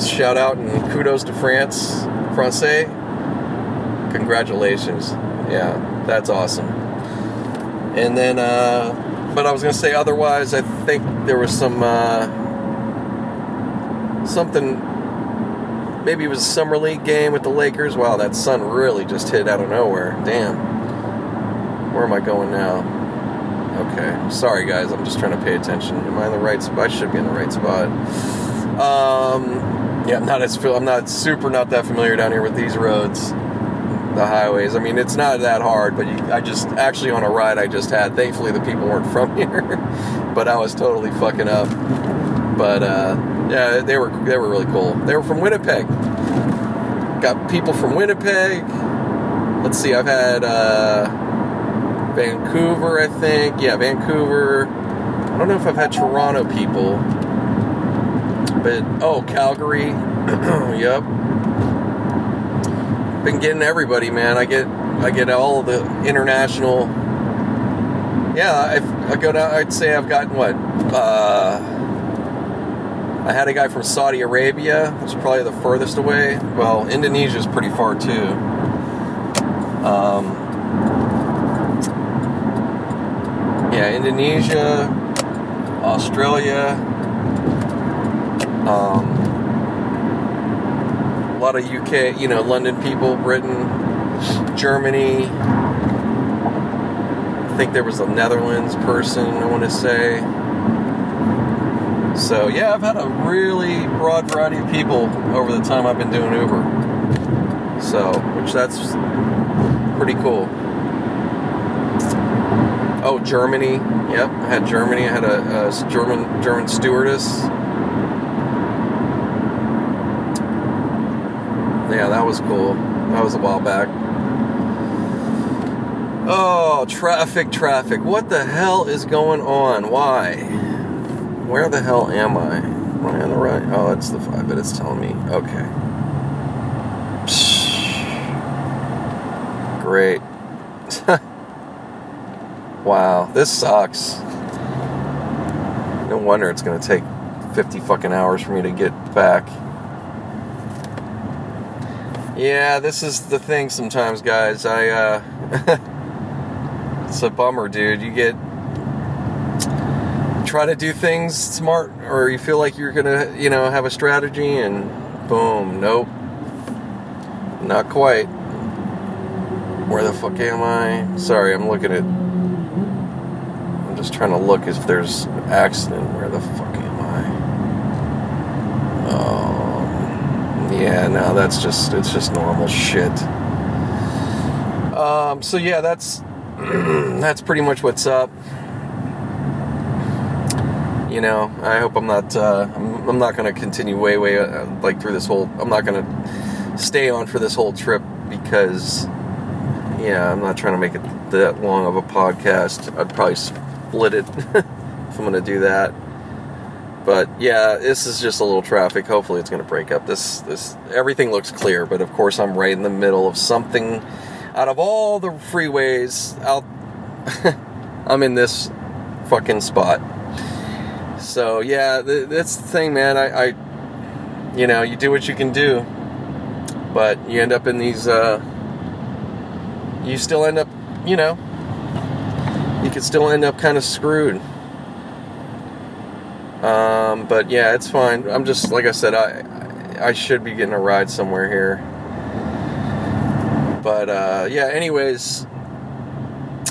Shout out and kudos to France, Francais. Congratulations. Yeah, that's awesome. And then, uh, but I was going to say otherwise, I think there was some, uh, something, maybe it was a summer league game with the Lakers. Wow, that sun really just hit out of nowhere. Damn. Where am I going now? Okay, sorry guys, I'm just trying to pay attention. Am I in the right spot? I should be in the right spot. Um, yeah, I'm not as I'm not super not that familiar down here with these roads, the highways. I mean, it's not that hard, but you, I just actually on a ride I just had. Thankfully, the people weren't from here, but I was totally fucking up. But uh, yeah, they were they were really cool. They were from Winnipeg. Got people from Winnipeg. Let's see, I've had. Uh, Vancouver, I think. Yeah, Vancouver. I don't know if I've had Toronto people, but oh, Calgary. yep. Been getting everybody, man. I get I get all the international. Yeah, I, I go down. I'd say I've gotten what. Uh, I had a guy from Saudi Arabia. That's probably the furthest away. Well, Indonesia's pretty far too. Um, yeah, Indonesia, Australia, um, a lot of UK, you know, London people, Britain, Germany. I think there was a Netherlands person, I want to say. So, yeah, I've had a really broad variety of people over the time I've been doing Uber. So, which that's pretty cool. Oh, Germany. Yep, I had Germany. I had a, a German German stewardess. Yeah, that was cool. That was a while back. Oh, traffic, traffic. What the hell is going on? Why? Where the hell am I? Am I on the right? Oh, it's the five, but it's telling me. Okay. Great. Wow, this sucks. No wonder it's to take 50 fucking hours for me to get back. Yeah, this is the thing sometimes, guys. I, uh. it's a bummer, dude. You get. Try to do things smart, or you feel like you're gonna, you know, have a strategy, and boom, nope. Not quite. Where the fuck am I? Sorry, I'm looking at I'm just trying to look if there's an accident. Where the fuck am I? Oh, yeah, no, that's just it's just normal shit. Um, so yeah, that's that's pretty much what's up. You know, I hope I'm not uh, I'm, I'm, not going to continue way way uh, like through this whole. I'm not going to stay on for this whole trip because yeah, I'm not trying to make it that long of a podcast. I'd probably split it if I'm going to do that. But yeah, this is just a little traffic. Hopefully, it's going to break up. This this everything looks clear, but of course, I'm right in the middle of something. Out of all the freeways, out, I'm in this fucking spot. So yeah, that's the thing, man. I, I, you know, you do what you can do, but you end up in these. Uh, you still end up, you know, you could still end up kind of screwed. Um, but yeah, it's fine. I'm just like I said, I I should be getting a ride somewhere here. But uh, yeah, anyways,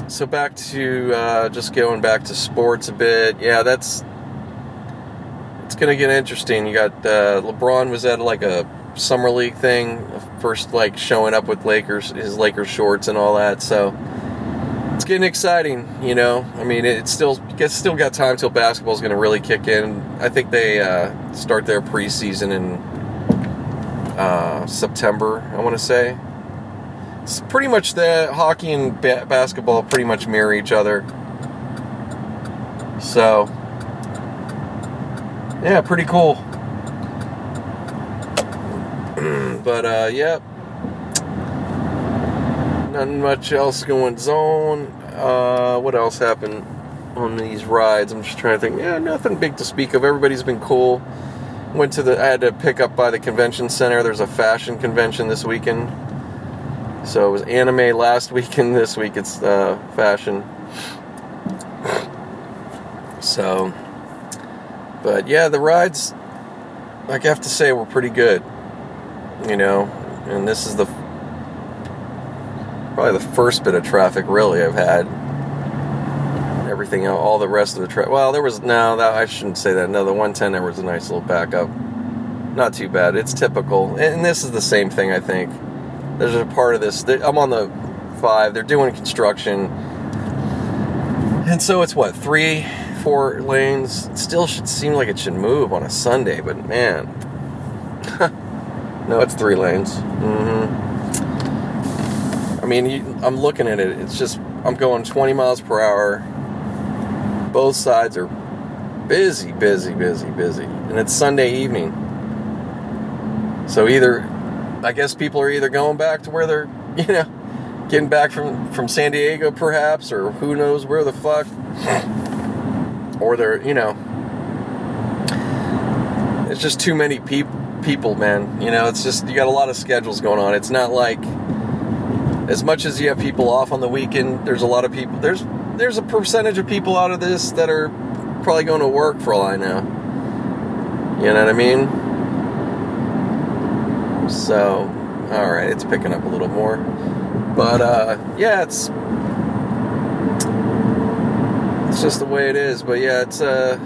so back to uh, just going back to sports a bit. Yeah, that's it's gonna get interesting. You got uh, LeBron was at like a summer league thing, first like showing up with Lakers his Lakers shorts and all that. So it's getting exciting, you know. I mean, it's still it's still got time till basketball's going to really kick in. I think they uh, start their preseason in uh, September, I want to say. It's pretty much the hockey and ba- basketball pretty much mirror each other. So, yeah, pretty cool. but uh, yeah, nothing much else going on. Uh, what else happened on these rides? I'm just trying to think. Yeah, nothing big to speak of. Everybody's been cool. Went to the. I had to pick up by the convention center. There's a fashion convention this weekend. So it was anime last weekend. This week it's uh, fashion. So, but yeah, the rides, like I have to say, were pretty good. You know, and this is the probably the first bit of traffic really I've had. Everything, all the rest of the traffic. Well, there was no, that I shouldn't say that. No, the 110 there was a nice little backup. Not too bad. It's typical, and this is the same thing. I think there's a part of this. I'm on the five. They're doing construction, and so it's what three, four lanes. Still should seem like it should move on a Sunday, but man, no, it's three lanes. Mm-hmm. I mean, I'm looking at it. It's just I'm going 20 miles per hour. Both sides are busy, busy, busy, busy, and it's Sunday evening. So either, I guess people are either going back to where they're, you know, getting back from from San Diego, perhaps, or who knows where the fuck, or they're, you know, it's just too many people. People, man, you know, it's just you got a lot of schedules going on. It's not like as much as you have people off on the weekend, there's a lot of people. There's there's a percentage of people out of this that are probably going to work for all I know. You know what I mean? So, all right, it's picking up a little more, but uh, yeah, it's it's just the way it is. But yeah, it's a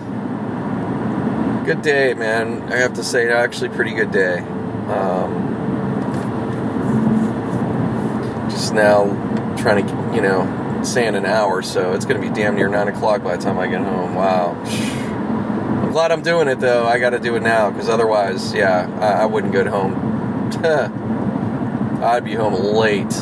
good day, man. I have to say, actually, pretty good day. Um, just now trying to, you know, say in an hour, so it's going to be damn near 9 o'clock by the time I get home. Wow. I'm glad I'm doing it, though. I got to do it now, because otherwise, yeah, I, I wouldn't go home. I'd be home late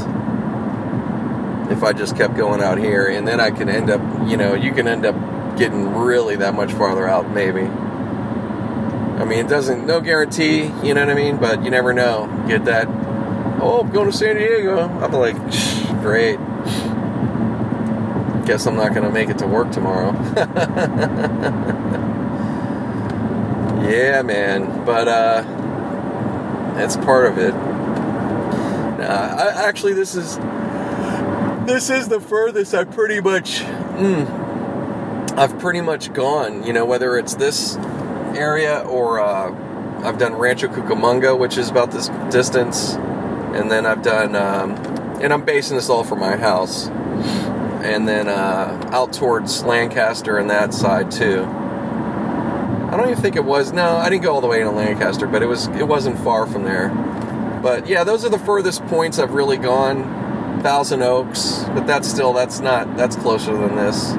if I just kept going out here, and then I could end up, you know, you can end up getting really that much farther out, maybe. I mean, it doesn't, no guarantee, you know what I mean? But you never know. Get that oh, I'm going to San Diego. I'm like, great. Guess I'm not going to make it to work tomorrow. yeah, man. But uh, that's part of it. Nah, I, actually, this is this is the furthest I pretty much. Mm, I've pretty much gone. You know, whether it's this area or uh, I've done Rancho Cucamonga, which is about this distance and then I've done, um, and I'm basing this all from my house, and then uh, out towards Lancaster and that side too. I don't even think it was. No, I didn't go all the way into Lancaster, but it was it wasn't far from there. But yeah, those are the furthest points I've really gone. Thousand Oaks, but that's still that's not that's closer than this.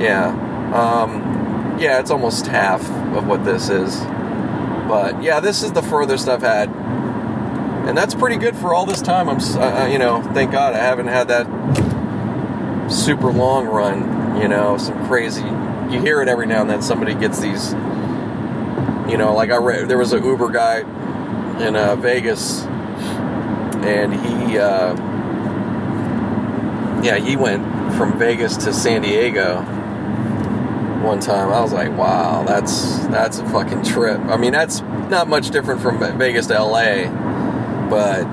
Yeah, um, yeah, it's almost half of what this is. But yeah, this is the furthest I've had and that's pretty good for all this time. I'm, uh, you know, thank God I haven't had that super long run. You know, some crazy. You hear it every now and then. Somebody gets these. You know, like I read, there was a Uber guy in uh, Vegas, and he, uh, yeah, he went from Vegas to San Diego one time. I was like, wow, that's that's a fucking trip. I mean, that's not much different from Vegas to LA but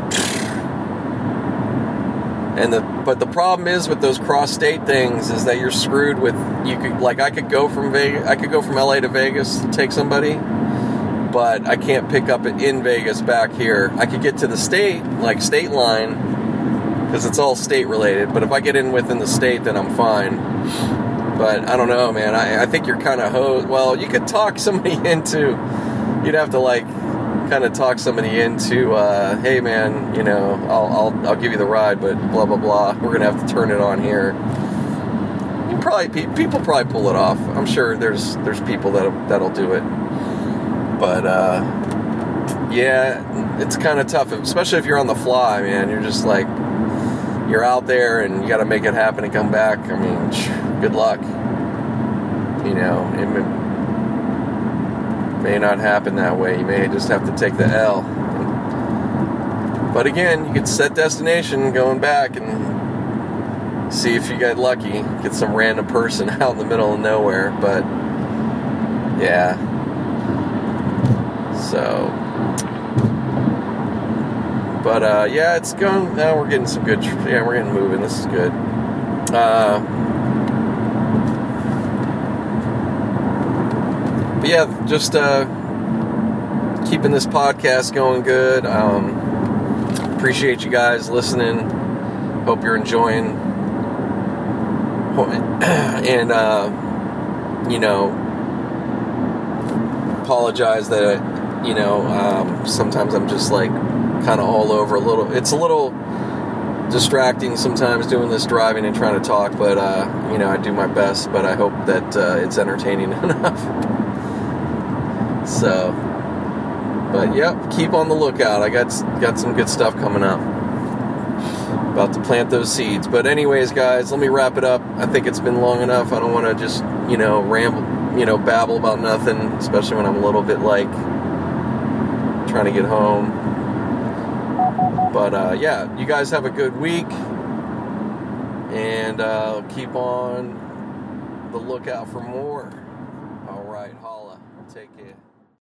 and the but the problem is with those cross state things is that you're screwed with you could like I could go from Vegas I could go from LA to Vegas to take somebody but I can't pick up it in Vegas back here I could get to the state like state line because it's all state related but if I get in within the state then I'm fine but I don't know man I, I think you're kind of ho well you could talk somebody into you'd have to like kind of talk somebody into, uh, hey man, you know, I'll, I'll, I'll give you the ride, but blah blah blah. We're gonna have to turn it on here. You probably people probably pull it off. I'm sure there's there's people that that'll do it, but uh, yeah, it's kind of tough, especially if you're on the fly, man. You're just like, you're out there and you got to make it happen and come back. I mean, good luck. You know, it may not happen that way. You may just have to take the L. But again, you could set destination going back and see if you get lucky, get some random person out in the middle of nowhere. But yeah. So, but uh, yeah, it's going. Now we're getting some good. Yeah, we're getting moving. This is good. Uh, but yeah, just uh, keeping this podcast going good. Um, appreciate you guys listening. Hope you're enjoying. And uh, you know, apologize that you know um, sometimes I'm just like kind of all over a little. It's a little distracting sometimes doing this driving and trying to talk, but uh, you know I do my best. But I hope that uh, it's entertaining enough. so, but yep, keep on the lookout. I got got some good stuff coming up. About to plant those seeds. But anyways, guys, let me wrap it up. I think it's been long enough. I don't want to just you know ramble, you know, babble about nothing, especially when I'm a little bit like trying to get home. But uh, yeah, you guys have a good week, and uh, keep on the lookout for more. All right, holla. Take care.